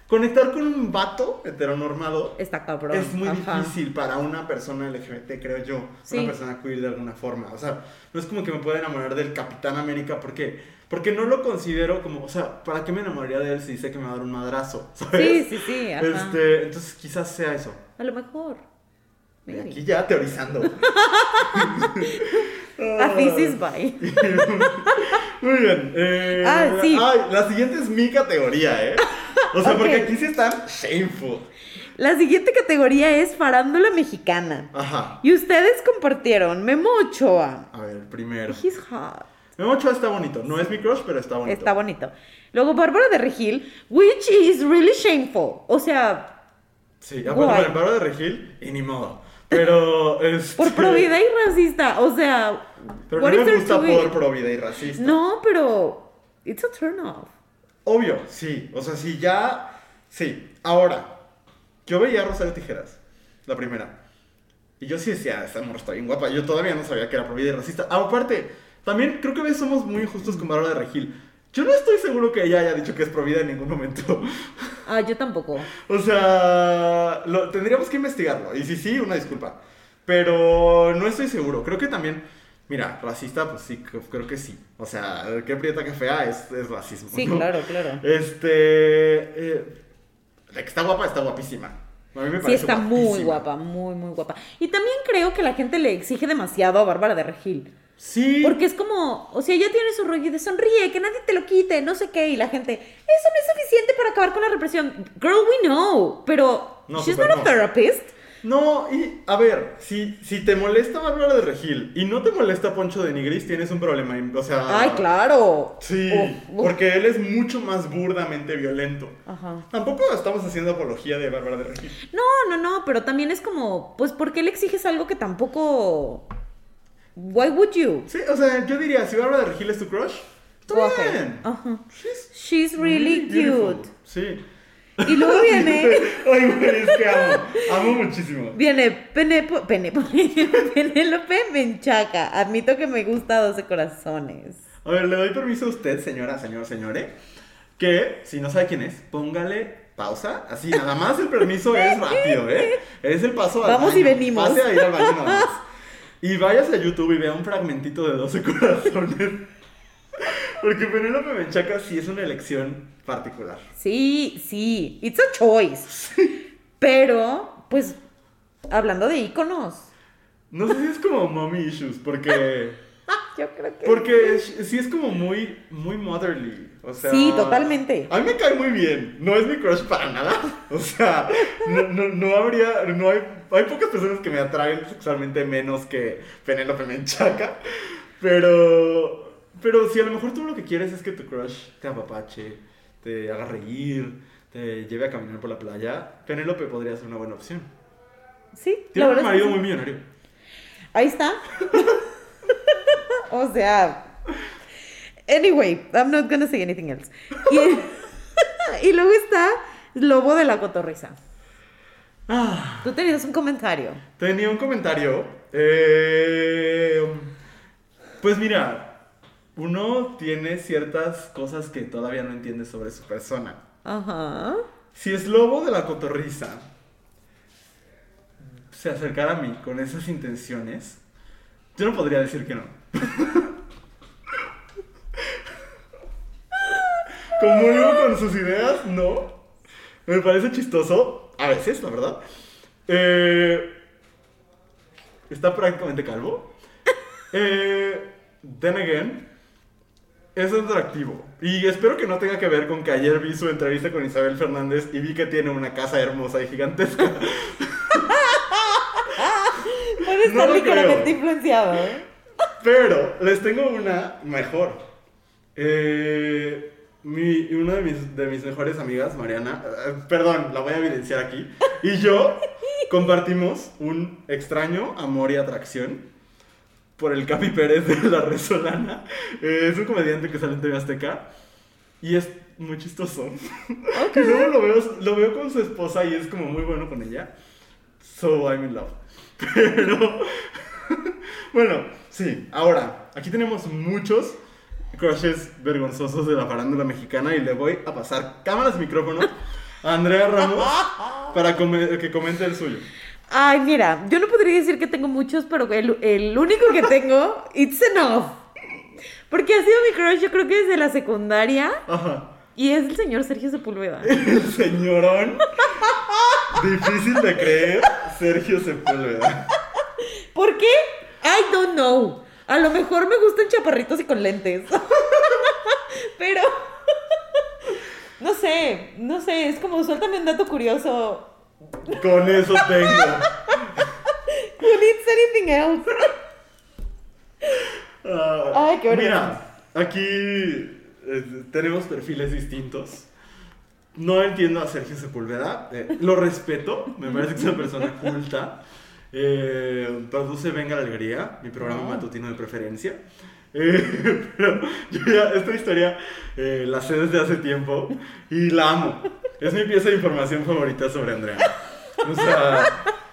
conectar con un vato heteronormado Está cabrón. es muy Ajá. difícil para una persona LGBT, creo yo, Sí. una persona queer de alguna forma. O sea, no es como que me pueda enamorar del Capitán América porque porque no lo considero como, o sea, ¿para qué me enamoraría de él si sé que me va a dar un madrazo? Sí, ¿Sabes? sí, sí. Ajá. Este, entonces quizás sea eso. A lo mejor. Maybe. aquí ya teorizando. A thesis by. Muy bien. eh, Ah, sí. ay, la siguiente es mi categoría, ¿eh? O sea, porque aquí sí están shameful. La siguiente categoría es farándula mexicana. Ajá. Y ustedes compartieron Memo Ochoa. A ver, primero. He's hot. Memo Ochoa está bonito. No es mi crush, pero está bonito. Está bonito. Luego Bárbara de Regil, which is really shameful. O sea, Sí, aparte el paro de Regil, y ni modo. Pero, este... por probidad y racista. O sea, Pero what no is me gusta por pro vida y racista. No, pero it's a turn off. Obvio, sí. O sea, sí, ya... Sí. Ahora, yo veía a Rosario Tijeras, la primera. Y yo sí decía, esta morra está bien guapa. Yo todavía no sabía que era provida y racista. Ah, aparte, también creo que a veces somos muy injustos con Bárbara de Regil. Yo no estoy seguro que ella haya dicho que es provida en ningún momento. Ah, yo tampoco. o sea, lo, tendríamos que investigarlo. Y si sí, una disculpa. Pero no estoy seguro. Creo que también... Mira, racista, pues sí, creo- que sí. O sea, qué prieta que fea es, es racismo. Sí, ¿no? claro, claro. Este. eh, la que está guapa, está guapísima. A mí me Sí, está muy guapísima. guapa, muy, muy guapa. Y también creo que la gente le exige demasiado a Bárbara de Regil. Sí. Porque es como, o sea, ella tiene su rollo de sonríe, que nadie te lo quite, no sé qué, y la gente, eso no es suficiente para acabar con la represión. Girl, we know, pero No, she's not a no. therapist. No, y a ver, si, si te molesta Bárbara de Regil y no te molesta Poncho de Nigris, tienes un problema. O sea. Ay, claro. Sí, Uf, uf. porque él es mucho más burdamente violento. Ajá. Tampoco estamos haciendo apología de Bárbara de Regil. No, no, no, pero también es como, pues, ¿por qué le exiges algo que tampoco... Why would you? Sí, o sea, yo diría, si Bárbara de Regil es tu crush, está ahead. bien. Ajá. She's She's really beautiful. cute. Sí. Y luego viene... Ay, güey, es que amo. Amo muchísimo. Viene Penepo, Penepo, Penélope Menchaca. Admito que me gusta 12 corazones. A ver, le doy permiso a usted, señora, señor, señore, que si no sabe quién es, póngale pausa. Así, nada más el permiso es rápido, ¿eh? Es el paso al Vamos y baño. venimos. Pase a ir al baño nada más. Y váyase a YouTube y vea un fragmentito de 12 corazones. Porque Penélope Menchaca sí es una elección particular. Sí, sí, it's a choice. Pero, pues, hablando de íconos. No sé si es como mommy issues, porque... Yo creo que... Porque sí es como muy, muy motherly. O sea, Sí, totalmente. A mí me cae muy bien. No es mi crush para nada. O sea, no, no, no habría. No hay, hay pocas personas que me atraen sexualmente menos que Penélope Menchaca. Pero. Pero si a lo mejor tú lo que quieres es que tu crush te apapache, te haga reír, te lleve a caminar por la playa, Penélope podría ser una buena opción. Sí, Tiene un marido sí. muy millonario. Ahí está. o sea, Anyway, I'm not gonna say anything else. Y, y luego está Lobo de la Cotorrisa. Ah, Tú tenías un comentario. tenía un comentario. Eh, pues mira, uno tiene ciertas cosas que todavía no entiende sobre su persona. Ajá. Si es lobo de la cotorriza se acercara a mí con esas intenciones, yo no podría decir que no. Comulgo con sus ideas, no. Me parece chistoso, a veces, la verdad. Eh, está prácticamente calvo. Eh, then again, es atractivo. Y espero que no tenga que ver con que ayer vi su entrevista con Isabel Fernández y vi que tiene una casa hermosa y gigantesca. No estar lo ligeramente influenciado. ¿eh? Pero les tengo una mejor. Eh, mi, una de mis, de mis mejores amigas, Mariana, eh, perdón, la voy a evidenciar aquí, y yo compartimos un extraño amor y atracción por el Capi Pérez de La Resolana. Eh, es un comediante que sale en TV Azteca y es muy chistoso. Y luego lo veo, lo veo con su esposa y es como muy bueno con ella. So I'm in love. Pero, bueno, sí, ahora, aquí tenemos muchos crushes vergonzosos de la farándula mexicana y le voy a pasar cámaras y micrófonos a Andrea Ramos para que comente el suyo. Ay, mira, yo no podría decir que tengo muchos, pero el, el único que tengo, it's enough. Porque ha sido mi crush, yo creo que desde la secundaria. Ajá. Y es el señor Sergio Sepúlveda. El señorón. Difícil de creer, Sergio Sepúlveda. ¿Por qué? I don't know. A lo mejor me gustan chaparritos y con lentes. Pero. No sé, no sé, es como suéltame un dato curioso. Con eso tengo. Who needs anything else? Ah, Ay, qué Mira, aquí eh, tenemos perfiles distintos. No entiendo a Sergio Sepúlveda, eh, lo respeto, me parece que es una persona culta. Eh, produce Venga la Alegría, mi programa Ah. matutino de preferencia. Eh, pero yo ya esta historia eh, la sé desde hace tiempo y la amo. Es mi pieza de información favorita sobre Andrea. O sea,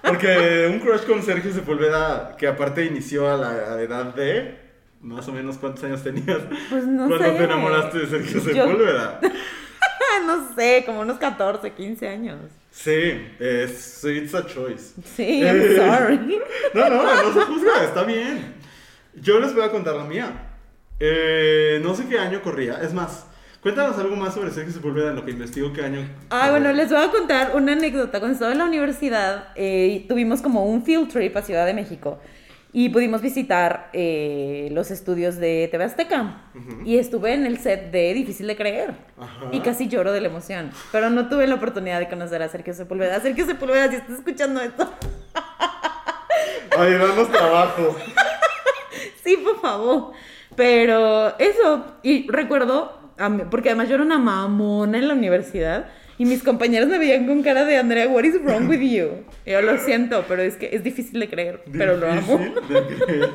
porque un crush con Sergio Sepúlveda, que aparte inició a la edad de más o menos cuántos años tenías Pues no cuando sé. te enamoraste de Sergio Yo- Sepúlveda. no sé, como unos 14, 15 años. Sí, es it's a choice. Sí, I'm Eh. sorry. No, no, no se juzga, está bien. Yo les voy a contar la mía. Eh, no sé qué año corría, es más, cuéntanos algo más sobre Sergio Sepúlveda en lo que investigo qué año. Ay, bueno, les voy a contar una anécdota. Cuando estaba en la universidad, eh, tuvimos como un field trip a Ciudad de México y pudimos visitar eh, los estudios de TV Azteca. Y estuve en el set de Difícil de Creer. Ajá. Y casi lloro de la emoción. Pero no tuve la oportunidad de conocer a Sergio Sepúlveda. Sergio Sepúlveda, si estás escuchando esto, Ay, danos trabajo. sí, por favor. Pero eso, y recuerdo, porque además yo era una mamona en la universidad. Y mis compañeros me veían con cara de Andrea, what is wrong with you? Y yo lo siento, pero es que es difícil de creer, pero lo amo. Difícil de creer.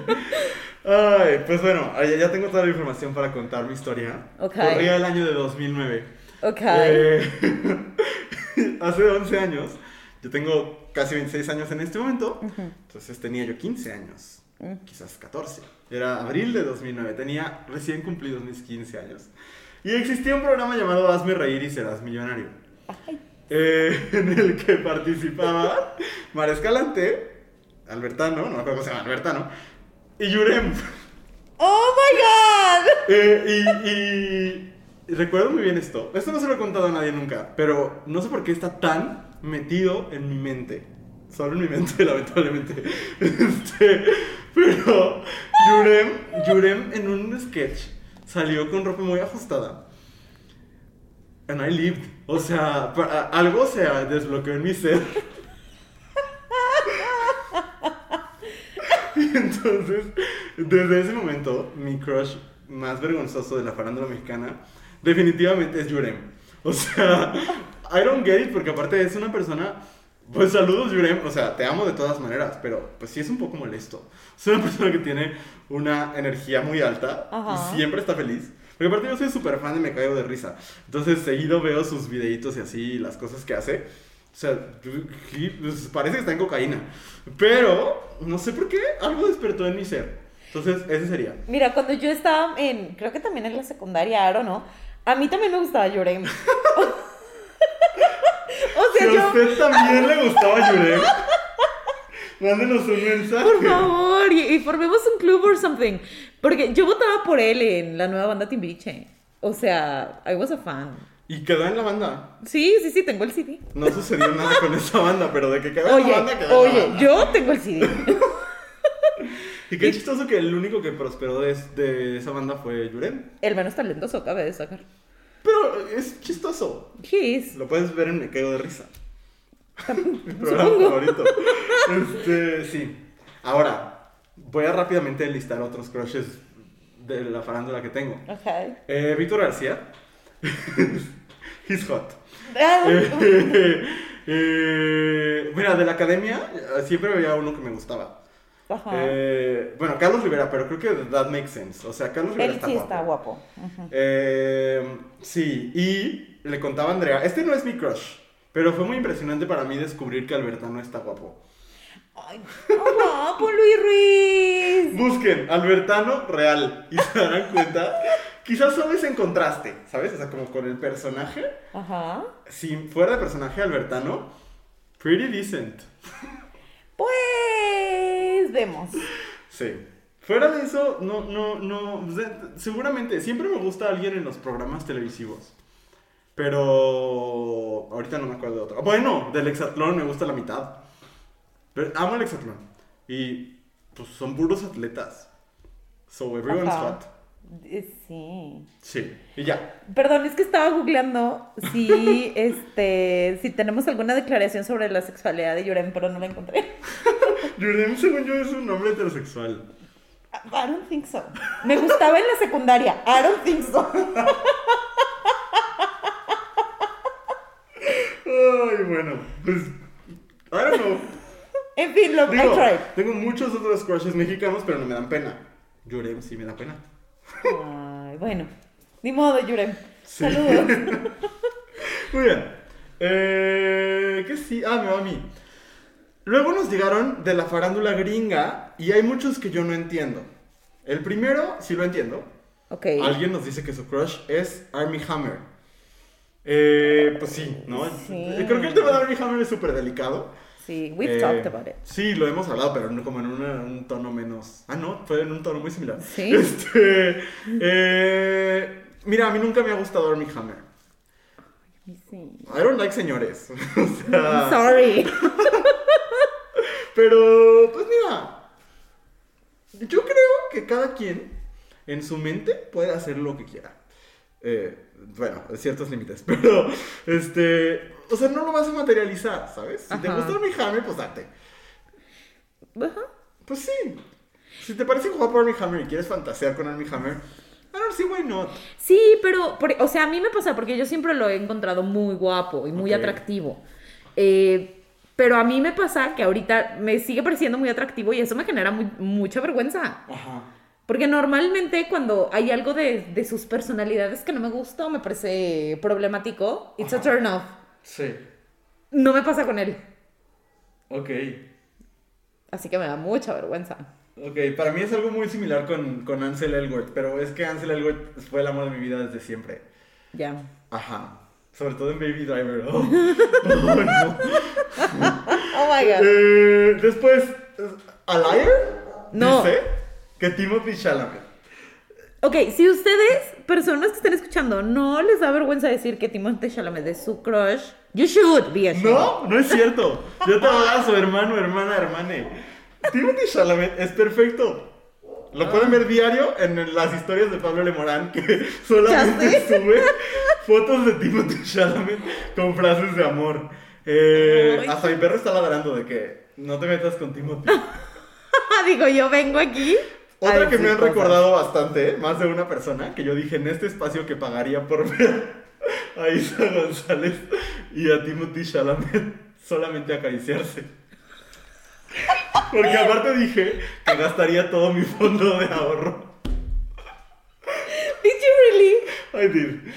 Ay, pues bueno, ya tengo toda la información para contar mi historia. Ok. Corría el año de 2009. Ok. Eh, hace 11 años, yo tengo casi 26 años en este momento, entonces tenía yo 15 años, quizás 14. Era abril de 2009, tenía recién cumplidos mis 15 años. Y existía un programa llamado Hazme Reír y Serás Millonario, eh, en el que participaba Mar Escalante, Albertano, no me acuerdo cómo se llama, Albertano, y Yurem. ¡Oh, my God! Eh, y recuerdo muy bien esto. Esto no se lo he contado a nadie nunca, pero no sé por qué está tan metido en mi mente. Solo en mi mente, lamentablemente. Este, pero Yurem, Yurem en un sketch salió con ropa muy ajustada. And I lived. O sea, pa- algo se desbloqueó en mi ser. Y entonces, desde ese momento, mi crush más vergonzoso de la farándula mexicana definitivamente es Yurem. O sea, I don't get it porque aparte es una persona... Pues saludos Yurem, o sea, te amo de todas maneras, pero pues sí es un poco molesto. Es una persona que tiene una energía muy alta Ajá. y siempre está feliz. Porque aparte yo soy súper fan de Me Caigo de Risa. Entonces seguido veo sus videitos y así, las cosas que hace. O sea, pues, parece que está en cocaína. Pero, no sé por qué, algo despertó en mi ser. Entonces, ese sería. Mira, cuando yo estaba en, creo que también en la secundaria, Aro, ¿no? A mí también me gustaba Yurem. o sea, si a usted también le gustaba Yurem. Mándenos un mensaje. Por favor, y, formemos un club or something. Porque yo votaba por él en la nueva banda Timbiriche. O sea, I was a fan. ¿Y quedó en la banda? Sí, sí, sí, tengo el CD. No sucedió nada con esa banda, pero de que quedó en la banda, quedó Oye, en la banda. yo tengo el CD. y qué chistoso que el único que prosperó de, de esa banda fue Yurem. El menos talentoso cabe de sacar. Pero es chistoso. He Lo puedes ver en Me Caigo de Risa. Mi programa favorito. Este, sí. Ahora, voy a rápidamente listar otros crushes de la farándula que tengo. Ok. Eh, Víctor García. He's hot. Ah. eh, mira, de la academia siempre había uno que me gustaba. Eh, bueno, Carlos Rivera, pero creo que that makes sense. O sea, Carlos Rivera Él sí está guapo. Eh, sí, y le contaba a Andrea, este no es mi crush, pero fue muy impresionante para mí descubrir que Albertano está guapo. Ay, guapo Luis Ruiz. Busquen Albertano real y se darán cuenta. Quizás solo es en contraste, ¿sabes? O sea, como con el personaje. Ajá. Si fuera de personaje Albertano, pretty decent. Pues vemos. Sí. Fuera de eso, no, no, no. Seguramente, siempre me gusta alguien en los programas televisivos. Pero ahorita no me acuerdo de otro. Bueno, del hexatlón me gusta la mitad. Pero amo el hexatlón. Y pues son puros atletas. So everyone's hot. Eh, sí. Sí, y ya. Perdón, es que estaba googleando si este si tenemos alguna declaración sobre la sexualidad de Yurem, pero no la encontré. Yurem, según yo, es un hombre heterosexual. I don't think so. Me gustaba en la secundaria. I don't think so. Ay, bueno, pues. I don't know. En fin, lo Digo, I tried. Tengo muchos otros crushes mexicanos, pero no me dan pena. Yurem sí me da pena. Ay, bueno. Ni modo, Yurem. Saludos. Muy bien. Eh, ¿Qué sí? Ah, me va a mí. Luego nos llegaron de la farándula gringa y hay muchos que yo no entiendo. El primero, sí lo entiendo. Ok. Alguien nos dice que su crush es Army Hammer. Eh, pues sí, ¿no? Creo que el tema de Army Hammer es súper delicado. Sí, we've talked about it. Sí, lo hemos hablado, pero como en un tono menos. Ah, no, fue en un tono muy similar. Sí. Este, eh, mira, a mí nunca me ha gustado Army Hammer. Sí. I don't like señores. o sea, Sorry. pero, pues mira, yo creo que cada quien en su mente puede hacer lo que quiera. Eh, bueno, ciertos límites, pero este, o sea, no lo vas a materializar, ¿sabes? Si te gusta Armie Hammer, pues date. Ajá. Pues sí. Si te parece guapo Armie Hammer y quieres fantasear con Armie Hammer, I don't see why not. Sí, pero, o sea, a mí me pasa porque yo siempre lo he encontrado muy guapo y muy atractivo. Eh, pero a mí me pasa que ahorita me sigue pareciendo muy atractivo y eso me genera mucha vergüenza. Ajá. Porque normalmente cuando hay algo de, sus personalidades que no me gusta o me parece problemático, it's a turn off. Sí. No me pasa con él. Ok. Así que me da mucha vergüenza. Ok, para mí es algo muy similar con, con Ansel Elgort, pero es que Ansel Elgort fue el amor de mi vida desde siempre. Ya. Ajá. Sobre todo en Baby Driver. Oh, oh no. oh my god. Eh, después, ¿A Liar? No. Dice que Timothy Chalamet. Ok, si ustedes, personas que están escuchando, no les da vergüenza decir que Timothy Chalamet es su crush, you should be ashamed. No, no es cierto. Yo te voy a su hermano, hermana, hermane. Timothy Chalamet es perfecto. Lo pueden ver diario en las historias de Pablo Lemorán, que solamente sube fotos de Timothy Chalamet con frases de amor. Eh, hasta mi perro está ladrando de que no te metas con Timothy. Digo, yo vengo aquí otra que me han recordado bastante, más de una persona, que yo dije en este espacio que pagaría por ver a Isa González y a Timothy Chalamet solamente acariciarse. Porque aparte dije que gastaría todo mi fondo de ahorro. Did you really? I did.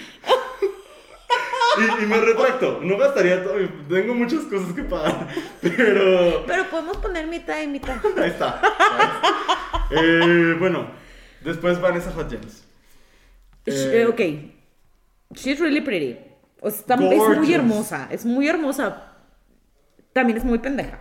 Y, y me retracto, no gastaría todo, tengo muchas cosas que pagar, pero... Pero podemos poner mitad y mitad. Ahí está. ahí está. Eh, bueno, después Vanessa Hudgens. Eh, eh, ok. She's really pretty. O sea, está- es muy hermosa. Es muy hermosa. También es muy pendeja.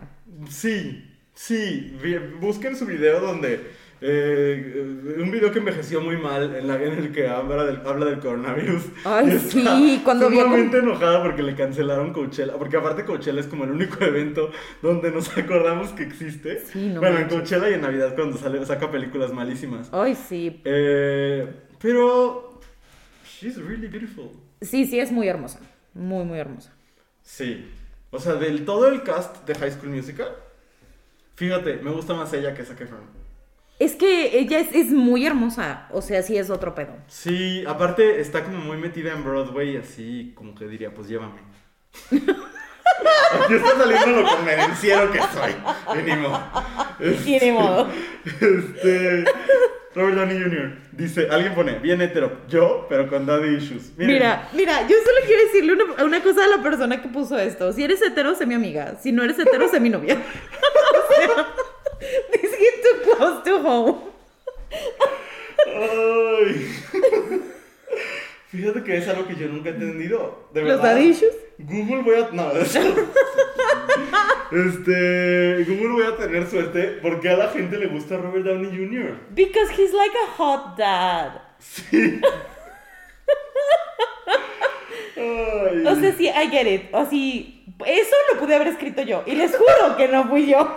Sí, sí, busquen su video donde... eh, un video que envejeció muy mal en, la, en el que habla del, habla del coronavirus. Ay, está sí, cuando vio sumamente enojada porque le cancelaron Coachella. Porque aparte Coachella es como el único evento donde nos acordamos que existe. Sí, no bueno, en. Coachella y en Navidad cuando sale, saca películas malísimas. Ay, sí. Eh, pero... She's really beautiful. Sí, sí, es muy hermosa. Muy, muy hermosa. Sí. O sea, del todo el cast de High School Musical, fíjate, me gusta más ella que Zac Efron. Es que ella es, es muy hermosa. O sea, sí es otro pedo. Sí, aparte está como muy metida en Broadway, así como que diría, pues llévame. Aquí está saliendo lo convenciero que soy. Y ni modo. Este, Robert Downey Jr. dice, alguien pone, bien hetero, yo, pero con daddy issues. Mira, mira, yo solo quiero decirle una, una cosa a la persona que puso esto. Si eres hetero, sé mi amiga. Si no eres hetero, sé mi novia. o sea, this hit too close to home. Ay. Fíjate que es algo que yo nunca he entendido. De ¿Los verdad. issues? Google voy a. No, eso- Este. Google voy a tener suerte porque a la gente le gusta Robert Downey Jr. Because he's like a hot dad. Sí. Ay. O sea, sí, I get it. Así, eso lo pude haber escrito yo. Y les juro que no fui yo.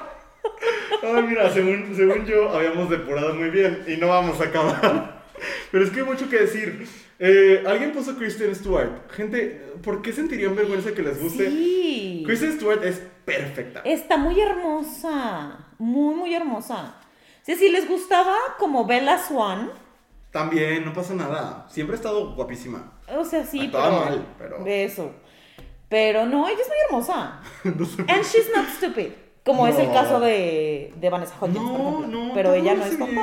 Ay, mira, según, según yo habíamos depurado muy bien y no vamos a acabar. Pero es que hay mucho que decir. Eh, Alguien puso Kristen Stewart. Gente, ¿por qué sentirían vergüenza que les guste? Sí. Kristen Stewart es perfecta. Está muy hermosa. Muy, muy hermosa. O sea, si les gustaba como Bella Swan, También, no pasa nada. Siempre ha estado guapísima. o sea, sí, Actuaba pero. mal, pero- De eso. Pero no, ella es muy hermosa. No sé And she's not stupid. Como es el caso de, de Vanessa Hudgens, por ejemplo. no. Pero ella no es bien.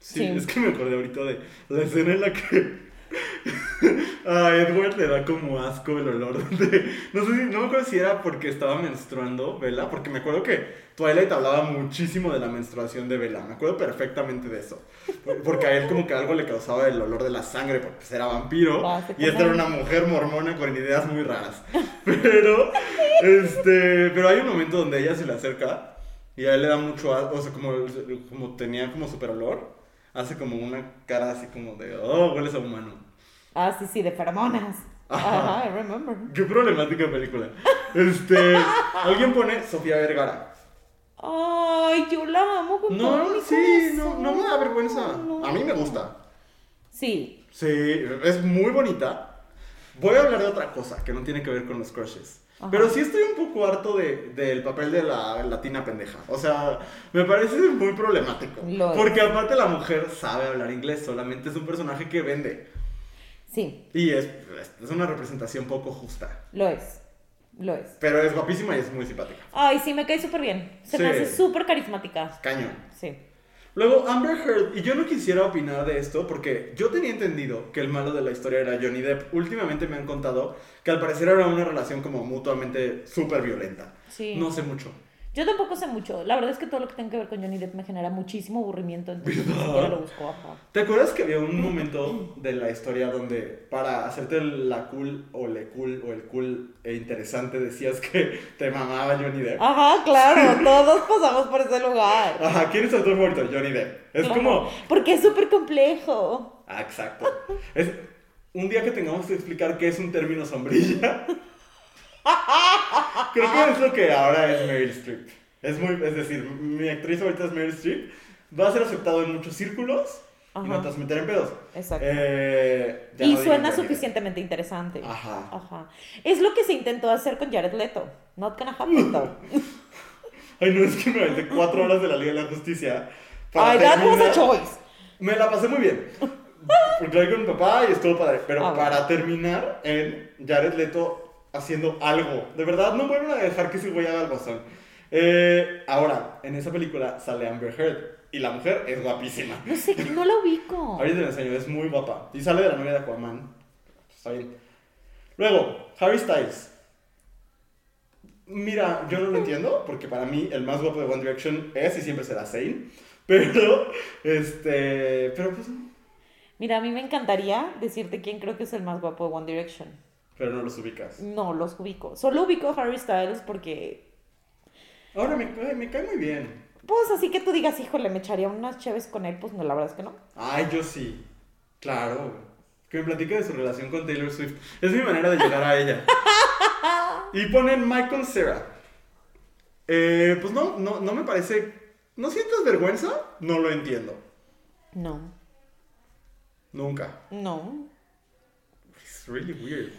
Sí, Sí. es que me acordé ahorita de la escena en la que a Edward le da como asco el olor de... No sé si, no me acuerdo si era porque estaba menstruando Bella, porque me acuerdo que Twilight hablaba muchísimo de la menstruación de Bella, me acuerdo perfectamente de eso. Porque a él como que algo le causaba el olor de la sangre, porque era vampiro, Ah, y esta era una mujer mormona con ideas muy raras. Pero, este, pero hay un momento donde ella se le acerca y a él le da mucho, a- o sea, como, como tenía como super olor, hace como una cara así como de, oh, hueles a humano. Ah, sí, sí, de feromonas. Ajá. I remember. Qué problemática película. Este, alguien pone Sofía Vergara. Ay, yo la amo con todo No, mi sí, no, no me da vergüenza. No. A mí me gusta. Sí. Sí, es muy bonita. Voy a hablar de otra cosa que no tiene que ver con los crushes. Ajá. Pero sí estoy un poco harto de- del papel de la latina pendeja. O sea, me parece muy problemático. Porque aparte la mujer sabe hablar inglés, solamente es un personaje que vende. Sí, Y es, es una representación poco justa. lo es. Lo es. Pero es guapísima y es muy simpática. Ay, sí, me cae súper bien. Se me Sí. hace súper carismática. Cañón. Sí. Luego, Amber Heard, y yo no quisiera opinar de esto porque yo tenía entendido que el malo de la historia era Johnny Depp. Últimamente me han contado que al parecer era una relación como mutuamente súper violenta. Sí. No sé mucho. Yo tampoco sé mucho. La verdad es que todo lo que tenga que ver con Johnny Depp me genera muchísimo aburrimiento. Entonces ni lo busco. Ajá. ¿Te acuerdas que había un momento de la historia donde para hacerte la cool o le cool o el cool e interesante decías que te mamaba Johnny Depp? Ajá, claro. Todos pasamos por ese lugar. Ajá, ¿quién es tu actor favorito? Johnny Depp. Es Claro, como... Porque es súper complejo. Ah, exacto. Es un día que tengamos que explicar qué es un término sombrilla. Creo que es lo que ahora es Meryl Streep. Es muy, es decir, mi actriz ahorita es Meryl Streep. Va a ser aceptado en muchos círculos Ajá. y no te vas a meter en pedos. Exacto. Eh, y no suena suficientemente interesante. Ajá. Ajá. Es lo que se intentó hacer con Jared Leto. Not gonna happen though. Ay, no, es que me aventé cuatro horas de la Liga de la Justicia. Ay, that was a choice. Me la pasé muy bien. Porque con mi papá y estuvo padre. Pero Ah, bueno. para terminar en Jared Leto haciendo algo. De verdad, no vuelvan a dejar que ese güey haga el guasón. Eh, ahora, en esa película sale Amber Heard. y la mujer es guapísima. No sé, no la ubico. Ahorita te la enseño, es muy guapa. Y sale de la novia de Aquaman. Está bien. Luego, Harry Styles. Mira, yo no lo entiendo, porque para mí el más guapo de One Direction es y siempre será Zayn. Pero, este. Pero pues. Mira, a mí me encantaría decirte quién creo que es el más guapo de One Direction. Pero no los ubicas. No, los ubico. Solo ubico a Harry Styles porque. Ahora me, cae- me cae muy bien. Pues así que tú digas, híjole, me echaría unas chaves con él, pues no, la verdad es que no. Ay, yo sí. Claro. Que me platique de su relación con Taylor Swift. Es mi manera de llegar a ella. Y ponen Michael Cera. Eh, pues no, no, no me parece. ¿No sientes vergüenza? No lo entiendo. No, Nunca. no. It's really weird.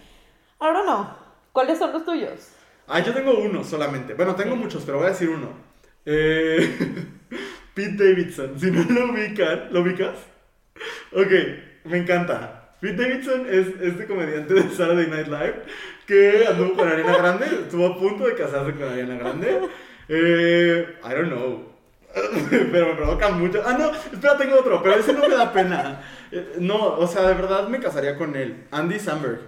Ahora no. ¿Cuáles son los tuyos? Ah, yo tengo uno solamente. Bueno, tengo muchos, pero voy a decir uno. Eh, Pete Davidson. Si no lo ubican, ¿lo ubicas? Ok, me encanta. Pete Davidson es este comediante de Saturday Night Live que anduvo con Ariana Grande. Estuvo a punto de casarse con Ariana Grande. Eh, I don't know. Pero me provoca mucho. Ah, no, espera, tengo otro, pero ese no me da pena. Eh, No, o sea, de verdad me casaría con él. Andy Samberg.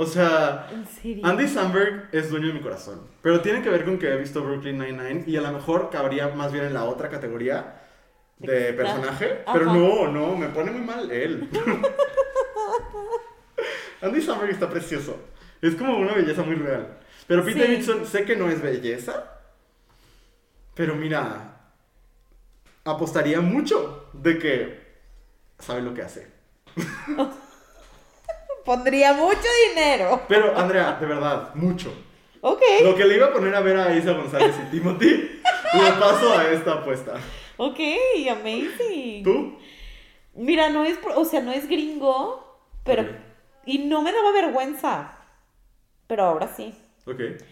O sea, ¿En serio? Andy Samberg es dueño de mi corazón. Pero tiene que ver con que he visto Brooklyn Nine-Nine y a lo mejor cabría más bien en la otra categoría de personaje. Ajá. Pero no, no, me pone muy mal él. Andy Samberg está precioso. Es como una belleza muy real. Pero Pete Sí. Davidson sé que no es belleza. Pero mira, apostaría mucho de que sabe lo que hace. Pondría mucho dinero. Pero Andrea, de verdad, mucho. Ok, Lo que le iba a poner a ver a Isa González y Timothy, lo paso a esta apuesta. ok, amazing. ¿Tú? Mira, no es, o sea, no es gringo, pero... Y no me daba vergüenza. Pero ahora sí. Ok.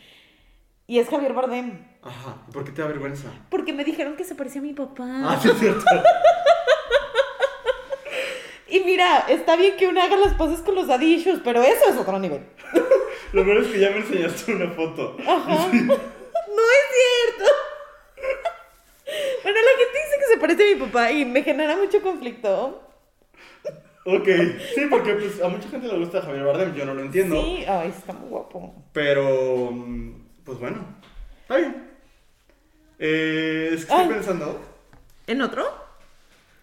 Y es Javier Bardem. Ajá. ¿Y ¿Por qué te da vergüenza? Porque me dijeron que se parecía a mi papá. Ah, sí, es cierto. Y mira, está bien que uno haga las paces con los daddy issues, pero eso es otro nivel. Lo peor es que ya me enseñaste una foto. Ajá. No es cierto. Bueno, la gente dice que se parece a mi papá y me genera mucho conflicto. Ok. Sí, porque pues, a mucha gente le gusta Javier Bardem, yo no lo entiendo. Sí, ay, está muy guapo. Pero, mm, pues bueno. Está bien. Eh, es que estoy Ay. pensando. ¿En otro?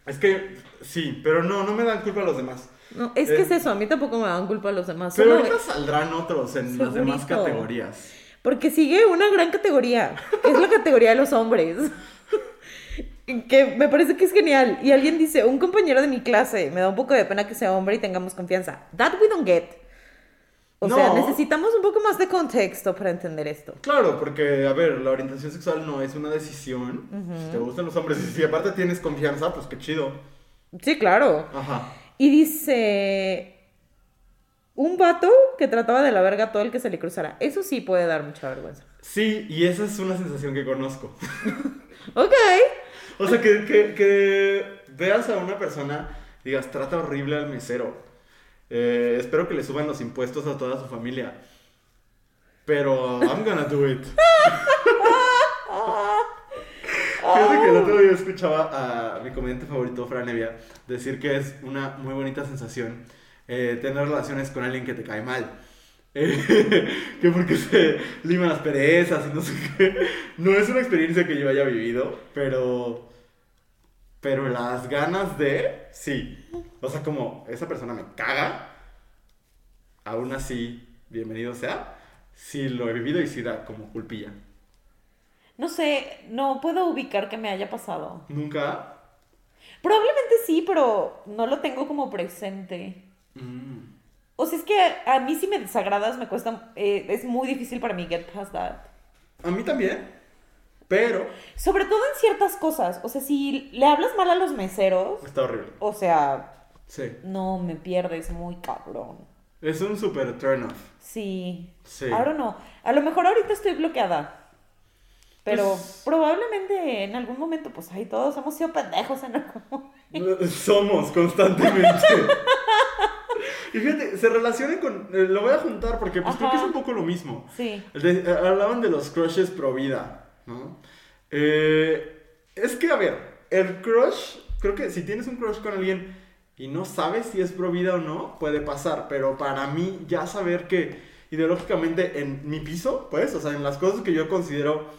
Es que sí, pero no, no me dan culpa a los demás. No, es Eh. que es eso, a mí tampoco me dan culpa a los demás. Pero ahorita saldrán otros en las demás categorías. Porque sigue una gran categoría, que es la categoría de los hombres. Que me parece que es genial. Y alguien dice, un compañero de mi clase, me da un poco de pena que sea hombre y tengamos confianza. That we don't get. O sea, necesitamos un poco más de contexto para entender esto. Claro, porque, a ver, la orientación sexual no es una decisión. Si te gustan los hombres y si aparte tienes confianza, pues qué chido. Sí, claro. Ajá. Y dice, un vato que trataba de la verga a todo el que se le cruzara. Eso sí puede dar mucha vergüenza. Sí, y esa es una sensación que conozco. Ok. o sea, que, que, que veas a una persona, digas, trata horrible al mesero. Eh, espero que le suban los impuestos a toda su familia. Pero I'm gonna do it. Fíjate que el otro día escuchaba a mi comediante favorito, Fran Evia, decir que es una muy bonita sensación eh, tener relaciones con alguien que te cae mal. Eh, que porque se liman las perezas y no sé qué. No es una experiencia que yo haya vivido, pero. Pero las ganas de. Sí. O sea, como esa persona me caga. Aún así, bienvenido sea. Sí lo he vivido y sí da como culpilla. No sé, no puedo ubicar que me haya pasado. Nunca. Probablemente sí, pero no lo tengo como presente. Mm. O sea, es que a mí si me desagradas me cuesta, eh, es muy difícil para mí get past that. A mí también. Pero. Sobre todo en ciertas cosas. O sea, si le hablas mal a los meseros, Está horrible. o sea, Sí. no me pierdes muy cabrón. Es un super turn off. Sí. Sí. Don't know. A lo mejor ahorita estoy bloqueada. Pero Pues- probablemente en algún momento, pues ahí todos hemos sido pendejos en algún momento. Somos constantemente. y fíjate, se relaciona con. eh, lo voy a juntar porque pues, creo que es un poco lo mismo. Sí. De- eh, hablaban de los crushes pro vida, ¿no? Eh, es que, a ver, el crush, creo que si tienes un crush con alguien y no sabes si es pro vida o no, puede pasar. Pero para mí, ya saber que ideológicamente en mi piso, pues, o sea, en las cosas que yo considero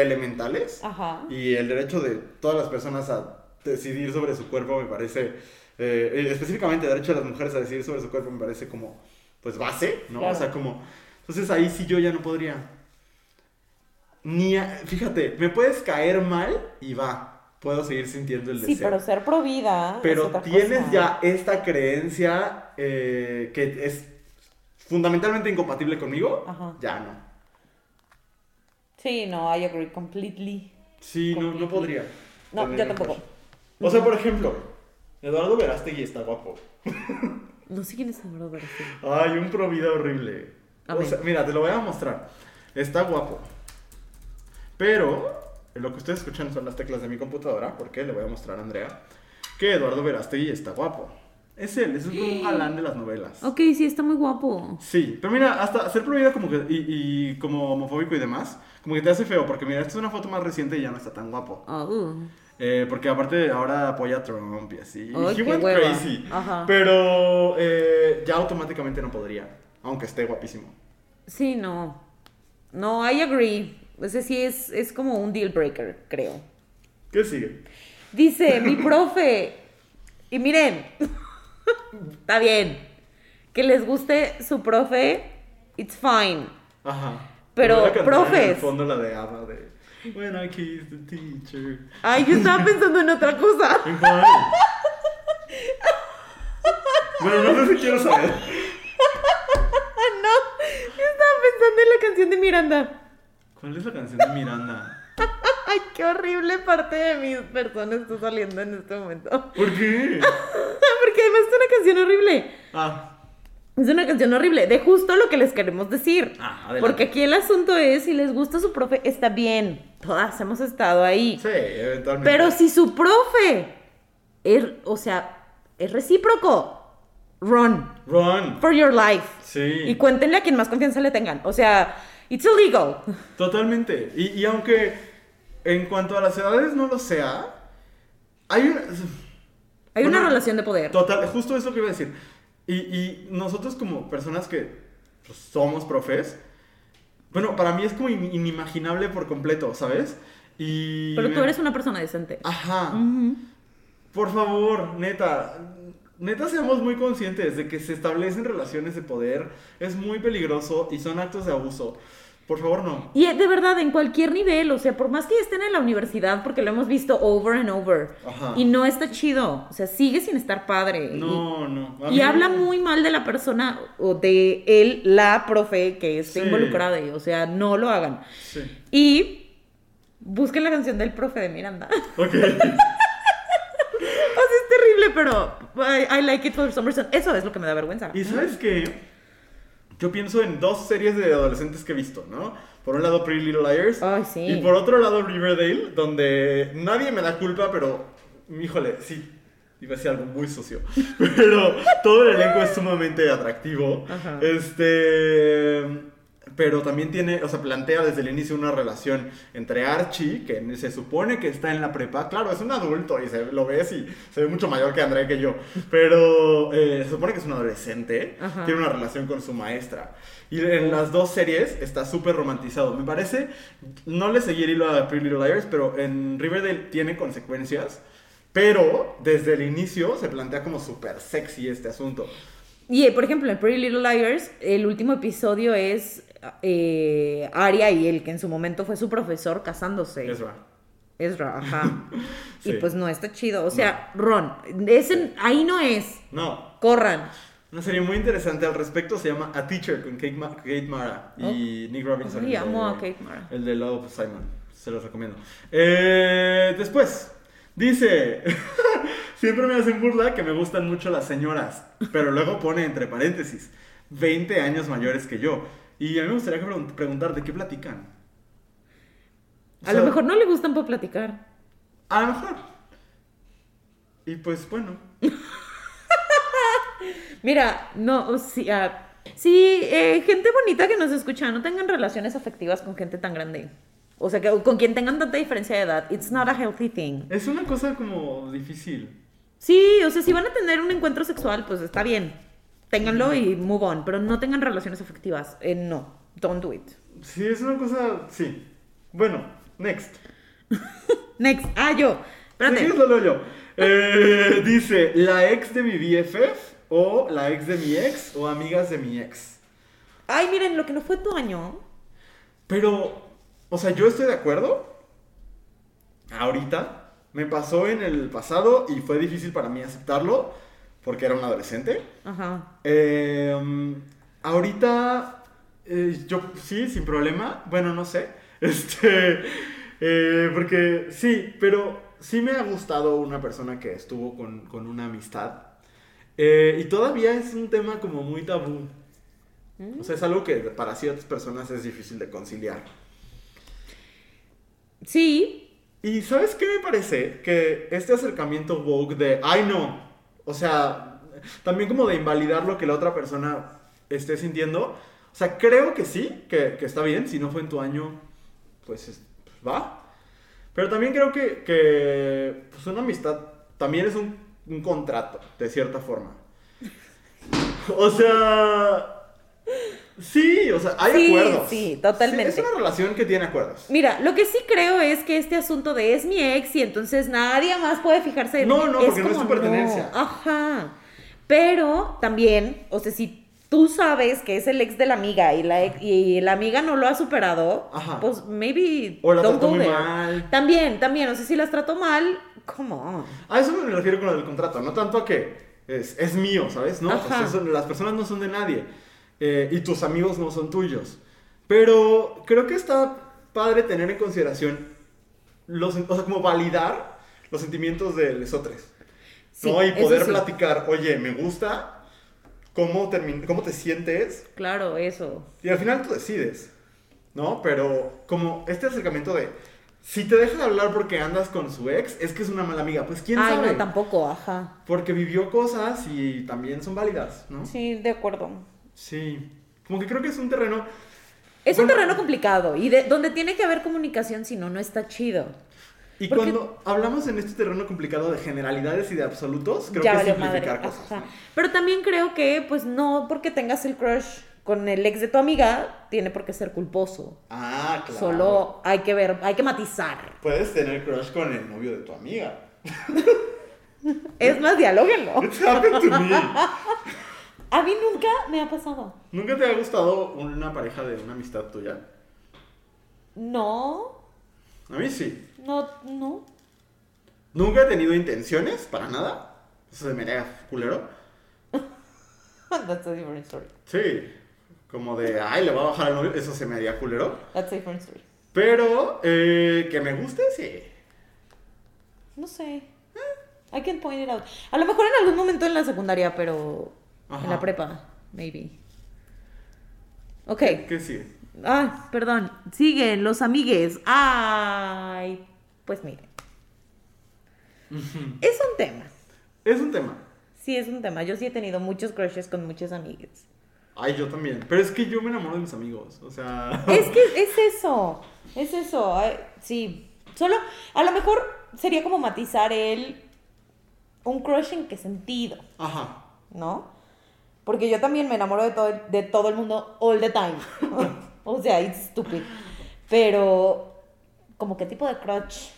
elementales Ajá. y el derecho de todas las personas a decidir sobre su cuerpo me parece, eh, específicamente el derecho de las mujeres a decidir sobre su cuerpo me parece como, pues, base, ¿no? Claro. O sea, como, entonces ahí sí yo ya no podría. Ni, a- fíjate, me puedes caer mal y va, puedo seguir sintiendo el Sí, deseo. pero ser pro vida. es Pero otra tienes cosa. ya esta creencia eh, que es fundamentalmente incompatible conmigo, Ajá. ya no. Sí, no, I agree completely. Sí, no, no podría. No, yo tampoco. O sea, por ejemplo, Eduardo Verástegui está guapo. No sé quién es Eduardo Verástegui. Ay, un pro vida horrible. A O ver. sea, mira, te lo voy a mostrar. Está guapo. Pero lo que ustedes escuchan son las teclas de mi computadora, porque le voy a mostrar a Andrea que Eduardo Verástegui está guapo. Es él, es un galán de las novelas. Ok, sí, está muy guapo. Sí, pero mira, hasta ser prohibida como que, y, y como homofóbico y demás, como que te hace feo, porque mira, esta es una foto más reciente y ya no está tan guapo. Oh. Eh, porque aparte ahora apoya a Trump y así. Ay, He went hueva. crazy. Ajá. Pero eh, ya automáticamente no podría, aunque esté guapísimo. Sí, no. No, I agree. Ese sí es, es como un deal breaker, creo. ¿Qué sigue? Dice mi profe, y miren, está bien, que les guste su profe, it's fine. Ajá. Pero, profes. En el fondo la de Ava de When I kiss the teacher. Ay, yo estaba pensando en otra cosa. ¿En cuál? bueno, no sé si quiero saber. No, yo estaba pensando en la canción de Miranda. ¿Cuál es la canción de Miranda? Ay, qué horrible parte de mi persona está saliendo en este momento. ¿Por qué? Porque además es una canción horrible. Ah, Es una canción horrible, de justo lo que les queremos decir. Ah, adelante. Porque aquí el asunto es, si les gusta su profe, está bien. Todas hemos estado ahí. sí, eventualmente. Pero si su profe es, o sea, es recíproco, run Ron. for your life. Sí. Y cuéntenle a quien más confianza le tengan. O sea, it's illegal. Totalmente. Y, y aunque en cuanto a las edades no lo sea, hay una... Hay una relación de poder. Total, justo eso que iba a decir. Y, y nosotros como personas que pues, somos profes, bueno, para mí es como in- inimaginable por completo, ¿sabes? Y... Pero tú eres una persona decente. Ajá. Por favor, neta. Neta, seamos muy conscientes de que se establecen relaciones de poder. Es muy peligroso y son actos de abuso. Por favor, no. Y eh, de verdad, en cualquier nivel, o sea, por más que estén en la universidad, porque lo hemos visto over and over, Ajá. y no está chido, o sea, sigue sin estar padre. y- No, no. Y, habla muy mal de la persona o de él, la profe que esté Sí. involucrada, o sea, no lo hagan. Sí. Y busquen la canción del profe de Miranda. o Ok. sea, es terrible, pero I, I like it for some reason. Eso es lo que me da vergüenza. Y sabes que yo pienso en dos series de adolescentes que he visto, ¿no? Por un lado Pretty Little Liars Ay, sí. y por otro lado Riverdale, donde nadie me da culpa, pero híjole, sí. Iba a decir algo muy sucio. Pero todo el elenco es sumamente atractivo. Ajá. Este. Pero también tiene, o sea, plantea desde el inicio una relación entre Archie, que se supone que está en la prepa. Claro, es un adulto y se, lo ves y se ve mucho mayor que Andrea que yo. Pero eh, se supone que es un adolescente. Ajá. Tiene una relación con su maestra. Y en las dos series está súper romantizado. Me parece, no le seguí el hilo a Pretty Little Liars, pero en Riverdale tiene consecuencias. Pero desde el inicio se plantea como súper sexy este asunto. Y, por ejemplo, en Pretty Little Liars, el último episodio es eh, Aria y el que en su momento fue su profesor casándose. Ezra. Ezra, ajá. Sí. Y pues no está chido. O sea, Ron, ese, ahí no es. No, Corran. una serie muy interesante al respecto se llama A Teacher con Kate, Ma- Kate Mara y Nick Robinson. El amo a Kate Mara. El de Love Simon. Se los recomiendo. Eh, después, dice: Siempre me hacen burla que me gustan mucho las señoras. Pero luego pone entre paréntesis: 20 años mayores que yo. Y a mí me gustaría pregun- preguntar: ¿de qué platican? O A lo mejor no le gustan por platicar. A lo mejor. Y pues bueno. Mira, no, o sea, sí, eh, gente bonita que nos escucha, no tengan relaciones afectivas con gente tan grande. O sea, que con quien tengan tanta diferencia de edad, it's not a healthy thing. Es una cosa como difícil. Sí, o sea, si van a tener un encuentro sexual, pues está bien. Ténganlo y move on, pero no tengan relaciones afectivas. Eh, no, don't do it. Sí, es una cosa, sí. Bueno, next. Next. Ah, yo. Espérate. Sí, solo yo. Eh, dice, la ex de mi BFF o la ex de mi ex o amigas de mi ex. Ay, miren, lo que no fue tu año. Pero, o sea, yo estoy de acuerdo. Ahorita. Me pasó en el pasado y fue difícil para mí aceptarlo porque era un adolescente. Ajá. Eh, ahorita, eh, yo sí, sin problema. Bueno, no sé. Este, eh, porque sí, pero sí me ha gustado una persona que estuvo con, con una amistad. Y todavía es un tema como muy tabú. O sea, es algo que para ciertas personas es difícil de conciliar. Sí. Y ¿sabes qué me parece? Que este acercamiento woke de, ay no, o sea, también como de invalidar lo que la otra persona esté sintiendo. O sea, creo que sí, que, que está bien, si no fue en tu año, pues, es- pues, va. Pero también creo que, que pues una amistad también es un, un contrato, de cierta forma. O sea... Sí, o sea, hay Sí, acuerdos. sí, totalmente. es una relación que tiene acuerdos. Mira, lo que sí creo es que este asunto de es mi ex y entonces nadie más puede fijarse en No, mí, no, porque no es como, pertenencia. Ajá. Pero también, o sea, si tú sabes que es el ex de la amiga y la, ex- y la amiga no lo ha superado, Ajá. pues maybe O la don't trató muy mal. También, también, o sea, si las trató mal, come on. A eso me refiero con lo del contrato, no tanto a que es, es mío, ¿sabes? No, Ajá. pues eso- las personas no son de nadie eh, y tus amigos no son tuyos. Pero creo que está padre tener en consideración los, o sea, como validar los sentimientos de lesotres. Sí, ¿no? Y poder sí. platicar, oye, me gusta, ¿cómo, cómo te sientes? Claro, eso. Y al final tú decides, ¿no? Pero como este acercamiento de, si te dejas de hablar porque andas con su ex, es que es una mala amiga. Pues quién Ay, sabe. no, tampoco, ajá. Porque vivió cosas y también son válidas, ¿no? Sí, de acuerdo. Sí. Como que creo que es un terreno. Es un terreno complicado y de, donde tiene que haber comunicación, si no, no está chido. Y Porque- cuando hablamos en este terreno complicado de generalidades y de absolutos, creo ya que es simplificar madre. cosas. Pero también creo que, pues no porque tengas el crush con el ex de tu amiga, tiene por qué ser culposo. Ah, claro. Solo hay que ver, hay que matizar. Puedes tener crush con el novio de tu amiga. Es más, dialóguenlo. A mí nunca me ha pasado. ¿Nunca te ha gustado una pareja de una amistad tuya? No, A mí sí. no, no. Nunca he tenido intenciones para nada. Eso se me haría culero. That's a different story. Sí. Como de, ay, le voy a bajar al novio. Eso se me haría culero. That's a different story. Pero, eh, que me guste, sí. No sé. I can point it out. A lo mejor en algún momento en la secundaria, pero en la prepa, maybe. Ok. Que sí. Ah, perdón. Siguen los amigues. Ay, pues miren. Es un tema. Es un tema. Sí, es un tema. Yo sí he tenido muchos crushes con muchas amigues. Ay, yo también. Pero es que yo me enamoro de mis amigos. O sea. Es que es eso. Es eso. Ay, sí. Solo, a lo mejor sería como matizar el. Un crush en qué sentido, Ajá. ¿no? Porque yo también me enamoro de todo, de todo el mundo all the time. o sea, it's stupid. Pero, como qué tipo de crush.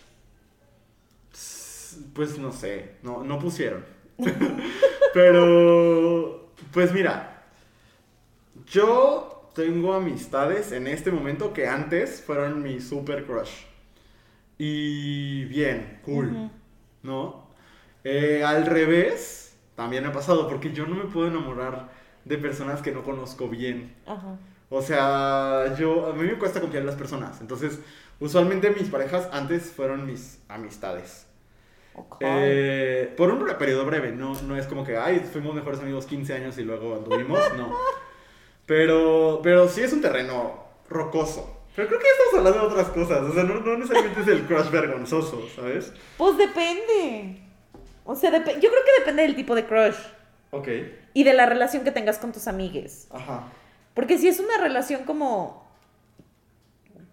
Pues no sé. No, no pusieron. Pero. Pues mira. Yo tengo amistades en este momento que antes fueron mi super crush. Y bien, cool. ¿No? Eh, al revés, también ha pasado porque yo no me puedo enamorar de personas que no conozco bien. Ajá. O sea, yo a mí me cuesta confiar en las personas. Entonces, usualmente mis parejas antes fueron mis amistades. Ok. Eh, por un periodo breve, no, no es como que, ay, fuimos mejores amigos 15 años y luego anduvimos, no. Pero, pero sí es un terreno rocoso. Pero creo que estamos hablando de otras cosas. O sea, no, no necesariamente es el crush vergonzoso, ¿sabes? Pues depende. O sea, yo creo que depende del tipo de crush Ok. y de la relación que tengas con tus amigues. Ajá. Porque si es una relación como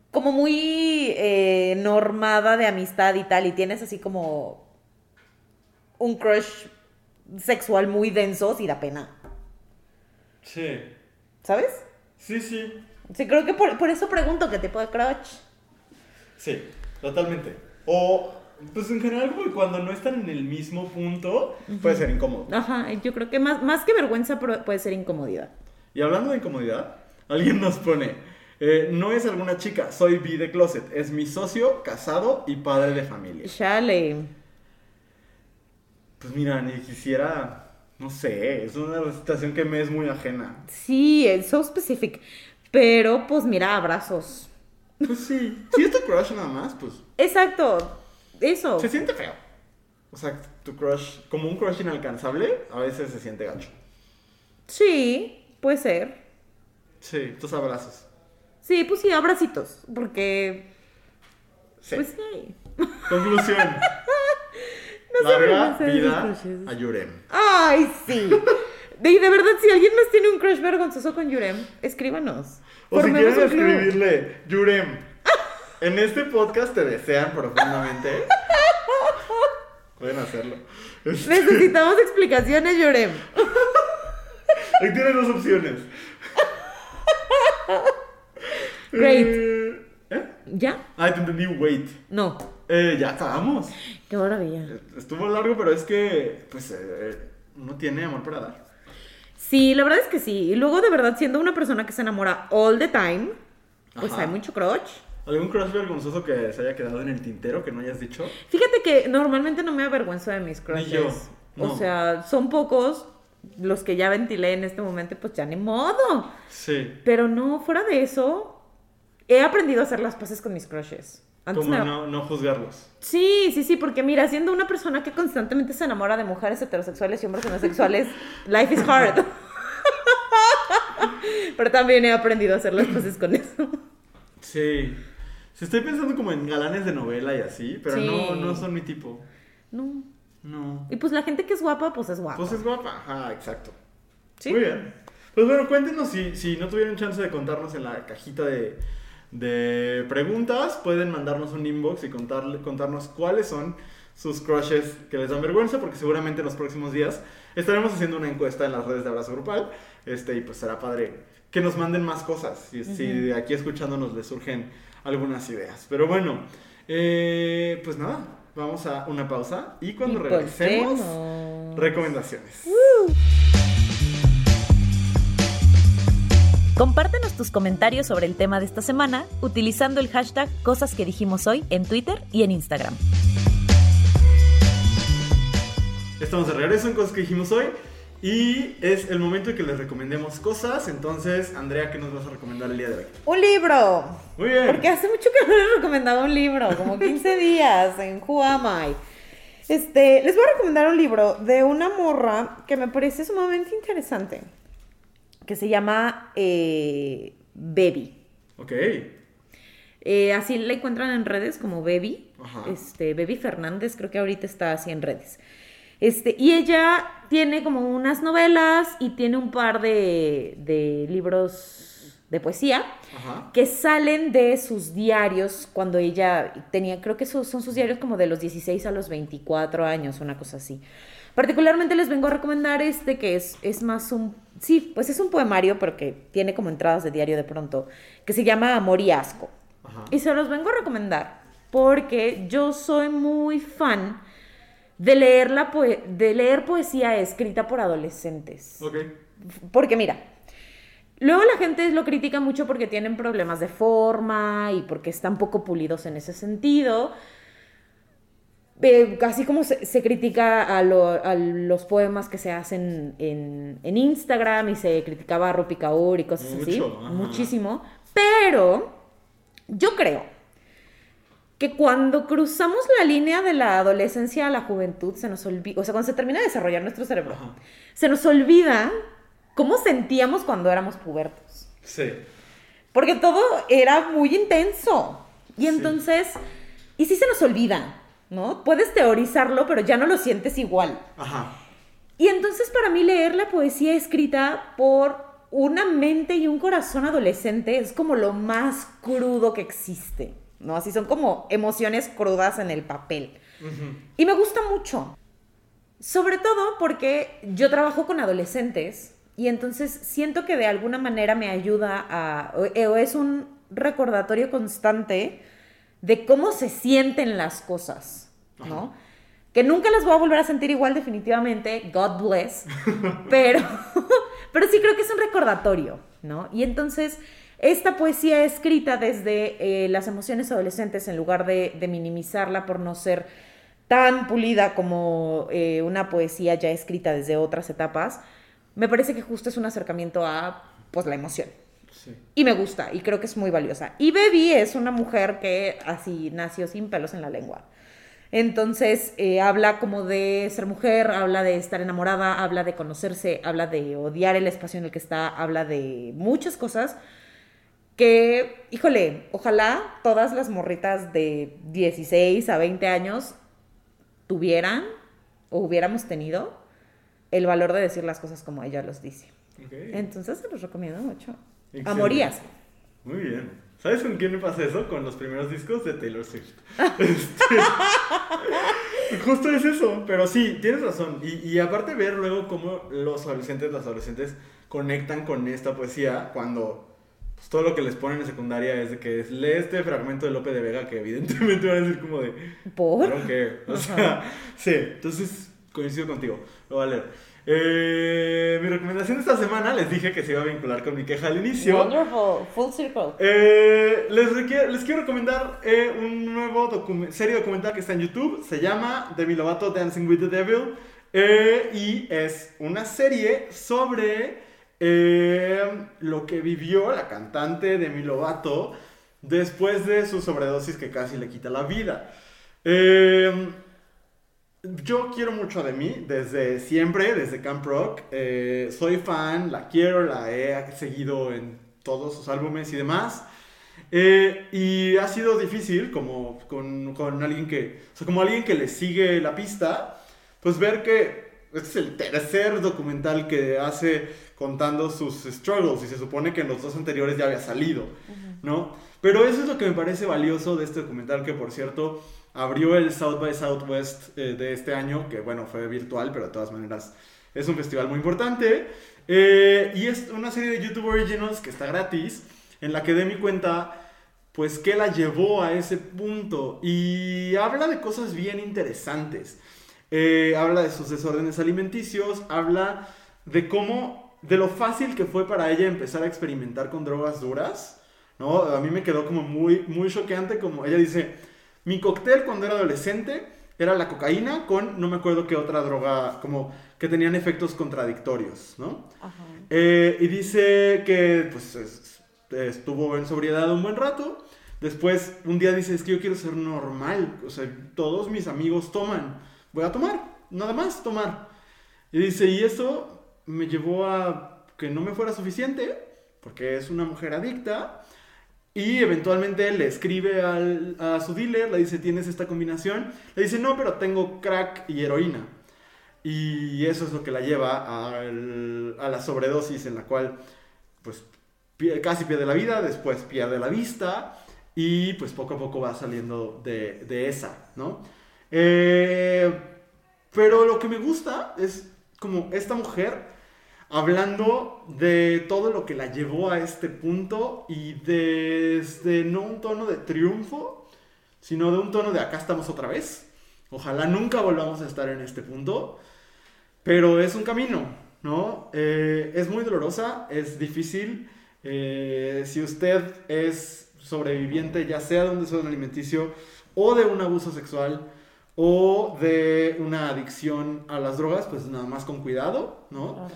como muy eh, normada de amistad y tal, y tienes así como un crush sexual muy denso, sí da pena. Sí. ¿Sabes? Sí, sí. Sí, creo que por, por eso pregunto qué tipo de crush. Sí, totalmente. O, pues en general, como que cuando no están en el mismo punto, puede ser incómodo. Ajá, yo creo que más, más que vergüenza puede ser incomodidad. Y hablando de incomodidad, alguien nos pone, eh, no es alguna chica, soy bi de closet, es mi socio, casado y padre de familia. Chale. Pues mira, ni quisiera, no sé, es una situación que me es muy ajena. Sí, es so specific. Pero pues mira, abrazos. Pues sí, si es tu crush nada más, pues Exacto, eso. se siente feo. O sea, tu crush, como un crush inalcanzable, a veces se siente gacho. Sí, puede ser. Sí, tus abrazos. Sí, pues sí, abracitos. Porque, Sí. pues sí. Conclusión. No Larga vida a Yurem. Ay, sí. De, de verdad, si alguien más tiene un crush vergonzoso con Yurem, escríbanos. O si quieren escribirle, Yurem, en este podcast te desean profundamente. Pueden hacerlo. Este, Necesitamos explicaciones, Yurem. Ahí tienes dos opciones. Great. Eh, ¿eh? ¿Ya? Ah, te entendí, wait. No. Eh, ya acabamos. Qué maravilla. Estuvo largo, pero es que, pues, eh, uno tiene amor para dar. Sí, la verdad es que sí. Y luego, de verdad, siendo una persona que se enamora all the time, pues Ajá. hay mucho crush. ¿Algún crush vergonzoso que se haya quedado en el tintero que no hayas dicho? Fíjate que normalmente no me avergüenzo de mis crushes. yo, no. O sea, son pocos los que ya ventilé en este momento, pues ya ni modo. Sí. Pero no, fuera de eso, he aprendido a hacer las paces con mis crushes. Antes Como no, no juzgarlos. Sí, sí, sí, porque mira, siendo una persona que constantemente se enamora de mujeres heterosexuales y hombres homosexuales, life is hard. Pero también he aprendido a hacer las paces con eso. Sí. Sí, estoy pensando como en galanes de novela y así, pero Sí. no, no son mi tipo. No. No. Y pues la gente que es guapa, pues es guapa. Pues es guapa. Ajá, exacto. Sí. Muy bien. Pues bueno, cuéntenos si, si no tuvieron chance de contarnos en la cajita de, de preguntas, pueden mandarnos un inbox y contarle, contarnos cuáles son sus crushes que les dan vergüenza, porque seguramente en los próximos días estaremos haciendo una encuesta en las redes de Abrazo Grupal, este, y pues será padre que nos manden más cosas, si, si de aquí escuchándonos les surgen algunas ideas. Pero bueno, eh, pues nada, vamos a una pausa y cuando Y regresemos, volvemos. recomendaciones. Compártenos tus comentarios sobre el tema de esta semana utilizando el hashtag Cosas que dijimos hoy en Twitter y en Instagram. Estamos de regreso en cosas que dijimos hoy y es el momento de que les recomendemos cosas. Entonces, Andrea, ¿qué nos vas a recomendar el día de hoy? Un libro. Muy bien. Porque hace mucho que no les recomendaba un libro, como 15 días en Who Am I. Este, les voy a recomendar un libro de una morra que me parece sumamente interesante, que se llama eh, Baby. Ok. Eh, así la encuentran en redes como Baby. Ajá. Este, Baby Fernández, creo que ahorita está así en redes. Este, y ella tiene como unas novelas y tiene un par de, de libros de poesía Ajá. que salen de sus diarios cuando ella tenía, creo que son sus diarios como de los 16 a los 24 años, una cosa así. Particularmente les vengo a recomendar este que es, es más un, sí, pues es un poemario, pero que tiene como entradas de diario de pronto, que se llama Amor y Asco. Ajá. Y se los vengo a recomendar porque yo soy muy fan de leer, la poe- de leer poesía escrita por adolescentes. Ok. Porque mira, luego la gente lo critica mucho porque tienen problemas de forma y porque están poco pulidos en ese sentido. Eh, así como se, se critica a, lo- a los poemas que se hacen en, en Instagram y se criticaba a Rupi Kaur y cosas así. Ajá. Muchísimo. Pero yo creo que cuando cruzamos la línea de la adolescencia a la juventud, se nos olvida, o sea, cuando se termina de desarrollar nuestro cerebro, Ajá. se nos olvida cómo sentíamos cuando éramos pubertos. Sí. Porque todo era muy intenso. Y Sí. entonces, y sí se nos olvida, ¿no? Puedes teorizarlo, pero ya no lo sientes igual. Ajá. Y entonces para mí leer la poesía escrita por una mente y un corazón adolescente es como lo más crudo que existe, ¿no? Así son como emociones crudas en el papel. Y me gusta mucho. Sobre todo porque yo trabajo con adolescentes y entonces siento que de alguna manera me ayuda a, o, o es un recordatorio constante de cómo se sienten las cosas, ¿no? Que nunca las voy a volver a sentir igual definitivamente, God bless, pero, pero sí creo que es un recordatorio, ¿no? Y entonces esta poesía escrita desde eh, las emociones adolescentes en lugar de, de, minimizarla por no ser tan pulida como eh, una poesía ya escrita desde otras etapas, me parece que justo es un acercamiento a pues la emoción, Sí. Y me gusta, y creo que es muy valiosa. Y Baby es una mujer que así nació sin pelos en la lengua. Entonces, eh, habla como de ser mujer, habla de estar enamorada, habla de conocerse, habla de odiar el espacio en el que está, habla de muchas cosas que, híjole, ojalá todas las morritas de 16 a 20 años tuvieran o hubiéramos tenido el valor de decir las cosas como ella los dice. Okay. Entonces, se los recomiendo mucho. Excelente. Amorías. Muy bien. ¿Sabes con quién me pasa eso? Con los primeros discos de Taylor Swift. este, justo es eso, pero sí, tienes razón. Y, y, aparte ver luego cómo los adolescentes, las adolescentes conectan con esta poesía cuando pues, todo lo que les ponen en secundaria es de que lee este fragmento de Lope de Vega que evidentemente van a decir como de... ¿Por? Que, o sea, sí, entonces coincido contigo, lo voy a leer. Eh, mi recomendación de esta semana les dije que se iba a vincular con mi queja al inicio. Wonderful, full circle. Eh, les, les, quiero recomendar eh, un nuevo docu serie documental que está en YouTube. Se llama Demi Lovato Dancing with the Devil. Eh, y es una serie sobre lo que vivió la cantante Demi Lovato después de su sobredosis que casi le quita la vida. Eh yo quiero mucho de mí desde siempre, desde Camp Rock. Eh, soy fan, la quiero, la he seguido en todos sus álbumes y demás. Eh, y ha sido difícil, como con, con, alguien que, como alguien que le sigue la pista, pues ver que este es el tercer documental que hace contando sus struggles y se supone que en los dos anteriores ya había salido, ¿no? Pero eso es lo que me parece valioso de este documental, que por cierto abrió el South by Southwest eh, de este año, que bueno, fue virtual, pero de todas maneras es un festival muy importante. Eh, y es una serie de YouTube Originals que está gratis, en la que de mi cuenta, pues, qué la llevó a ese punto. Y habla de cosas bien interesantes. Eh, habla de sus desórdenes alimenticios, habla de cómo, de lo fácil que fue para ella empezar a experimentar con drogas duras. ¿no? A mí me quedó como muy, muy choqueante, como ella dice, mi cóctel cuando era adolescente era la cocaína con no me acuerdo qué otra droga, como que tenían efectos contradictorios, ¿no? Ajá. Eh, y dice que pues estuvo en sobriedad un buen rato. Después, un día dice, es que yo quiero ser normal. O sea, todos mis amigos toman. Voy a tomar, nada más tomar. Y dice, y eso me llevó a que no me fuera suficiente, porque es una mujer adicta. Y eventualmente le escribe a su dealer, le dice, ¿tienes esta combinación? Le dice, no, pero tengo crack y heroína. Y eso es lo que la lleva a la sobredosis en la cual, pues, casi pierde la vida, después pierde la vista y pues poco a poco va saliendo de, esa, ¿no? Eh, pero lo que me gusta es como esta mujer hablando de todo lo que la llevó a este punto y desde no un tono de triunfo, sino de un tono de acá estamos otra vez. Ojalá nunca volvamos a estar en este punto, pero es un camino, ¿no? Eh, es muy dolorosa, es difícil. Eh, si usted es sobreviviente, ya sea de un desorden alimenticio o de un abuso sexual, o de una adicción a las drogas, pues nada más con cuidado, ¿no?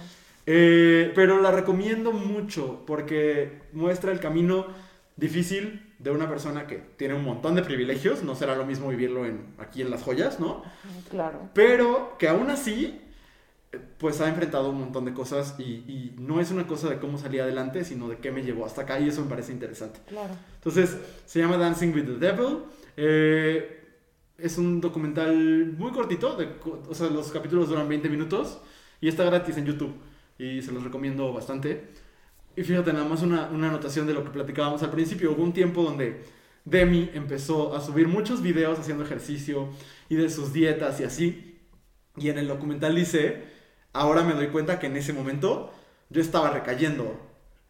Eh, pero la recomiendo mucho porque muestra el camino difícil de una persona que tiene un montón de privilegios, no será lo mismo vivirlo en, aquí en las joyas, ¿no? Claro. Pero que aún así, pues ha enfrentado un montón de cosas y, y, no es una cosa de cómo salí adelante, sino de qué me llevó hasta acá y eso me parece interesante. Claro. Entonces, se llama Dancing with the Devil. Eh, es un documental muy cortito, de, o sea, los capítulos duran 20 minutos y está gratis en YouTube y se los recomiendo bastante. Y fíjate, nada más una, una anotación de lo que platicábamos al principio. Hubo un tiempo donde Demi empezó a subir muchos videos haciendo ejercicio y de sus dietas y así. Y en el documental dice, ahora me doy cuenta que en ese momento yo estaba recayendo.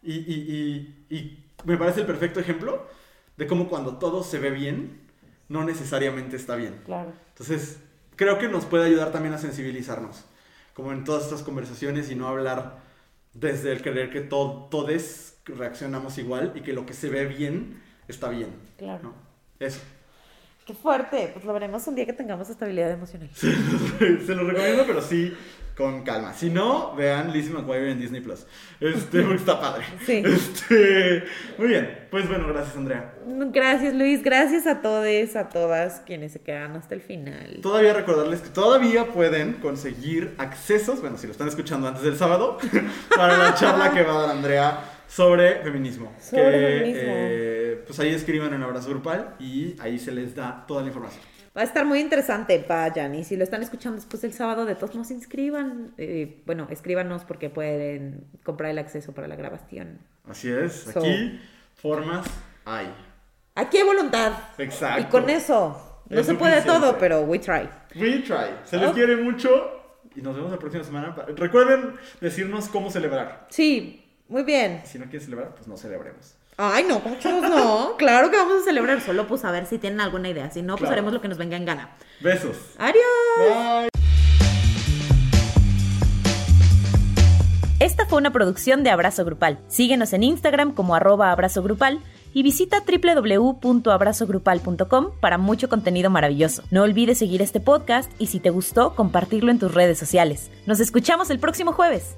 Y, y, y, y me parece el perfecto ejemplo de cómo cuando todo se ve bien, no necesariamente está bien. Claro. Entonces, creo que nos puede ayudar también a sensibilizarnos, como en todas estas conversaciones y no hablar desde el creer que todo, todos reaccionamos igual y que lo que se ve bien está bien. Claro. ¿no? Eso. Qué fuerte. Pues lo veremos un día que tengamos estabilidad emocional. Se lo recomiendo, pero sí con calma. Si no, vean Lizzie McGuire en Disney Plus. Este, porque está padre. Sí. Este, muy bien. Pues bueno, gracias, Andrea. Gracias, Luis. Gracias a todos, a todas quienes se quedan hasta el final. Todavía recordarles que todavía pueden conseguir accesos, bueno, si lo están escuchando antes del sábado, para la charla que va a dar Andrea sobre feminismo. Sobre que, feminismo. eh, pues ahí escriban en Abrazo Grupal y ahí se les da toda la información. Va a estar muy interesante, vayan. Y si lo están escuchando después del sábado, de todos modos inscriban. Eh, bueno, escríbanos porque pueden comprar el acceso para la grabación. Así es, So- aquí formas hay. Aquí hay voluntad. Exacto. Y con eso, no Es se puede todo, pero we try. We try. Se les quiere mucho y nos vemos la próxima semana. Recuerden decirnos cómo celebrar. Sí, muy bien. Si no quieren celebrar, pues no celebremos. Ay, no, ¿cómo chavos no? Claro que vamos a celebrar. Solo pues a ver si tienen alguna idea. Si no, pues Claro. haremos lo que nos venga en gana. Besos. Adiós. Bye. Esta fue una producción de Abrazo Grupal. Síguenos en Instagram como arroba abrazo grupal y visita www.abrazogrupal.com para mucho contenido maravilloso. No olvides seguir este podcast y si te gustó, compartirlo en tus redes sociales. Nos escuchamos el próximo jueves.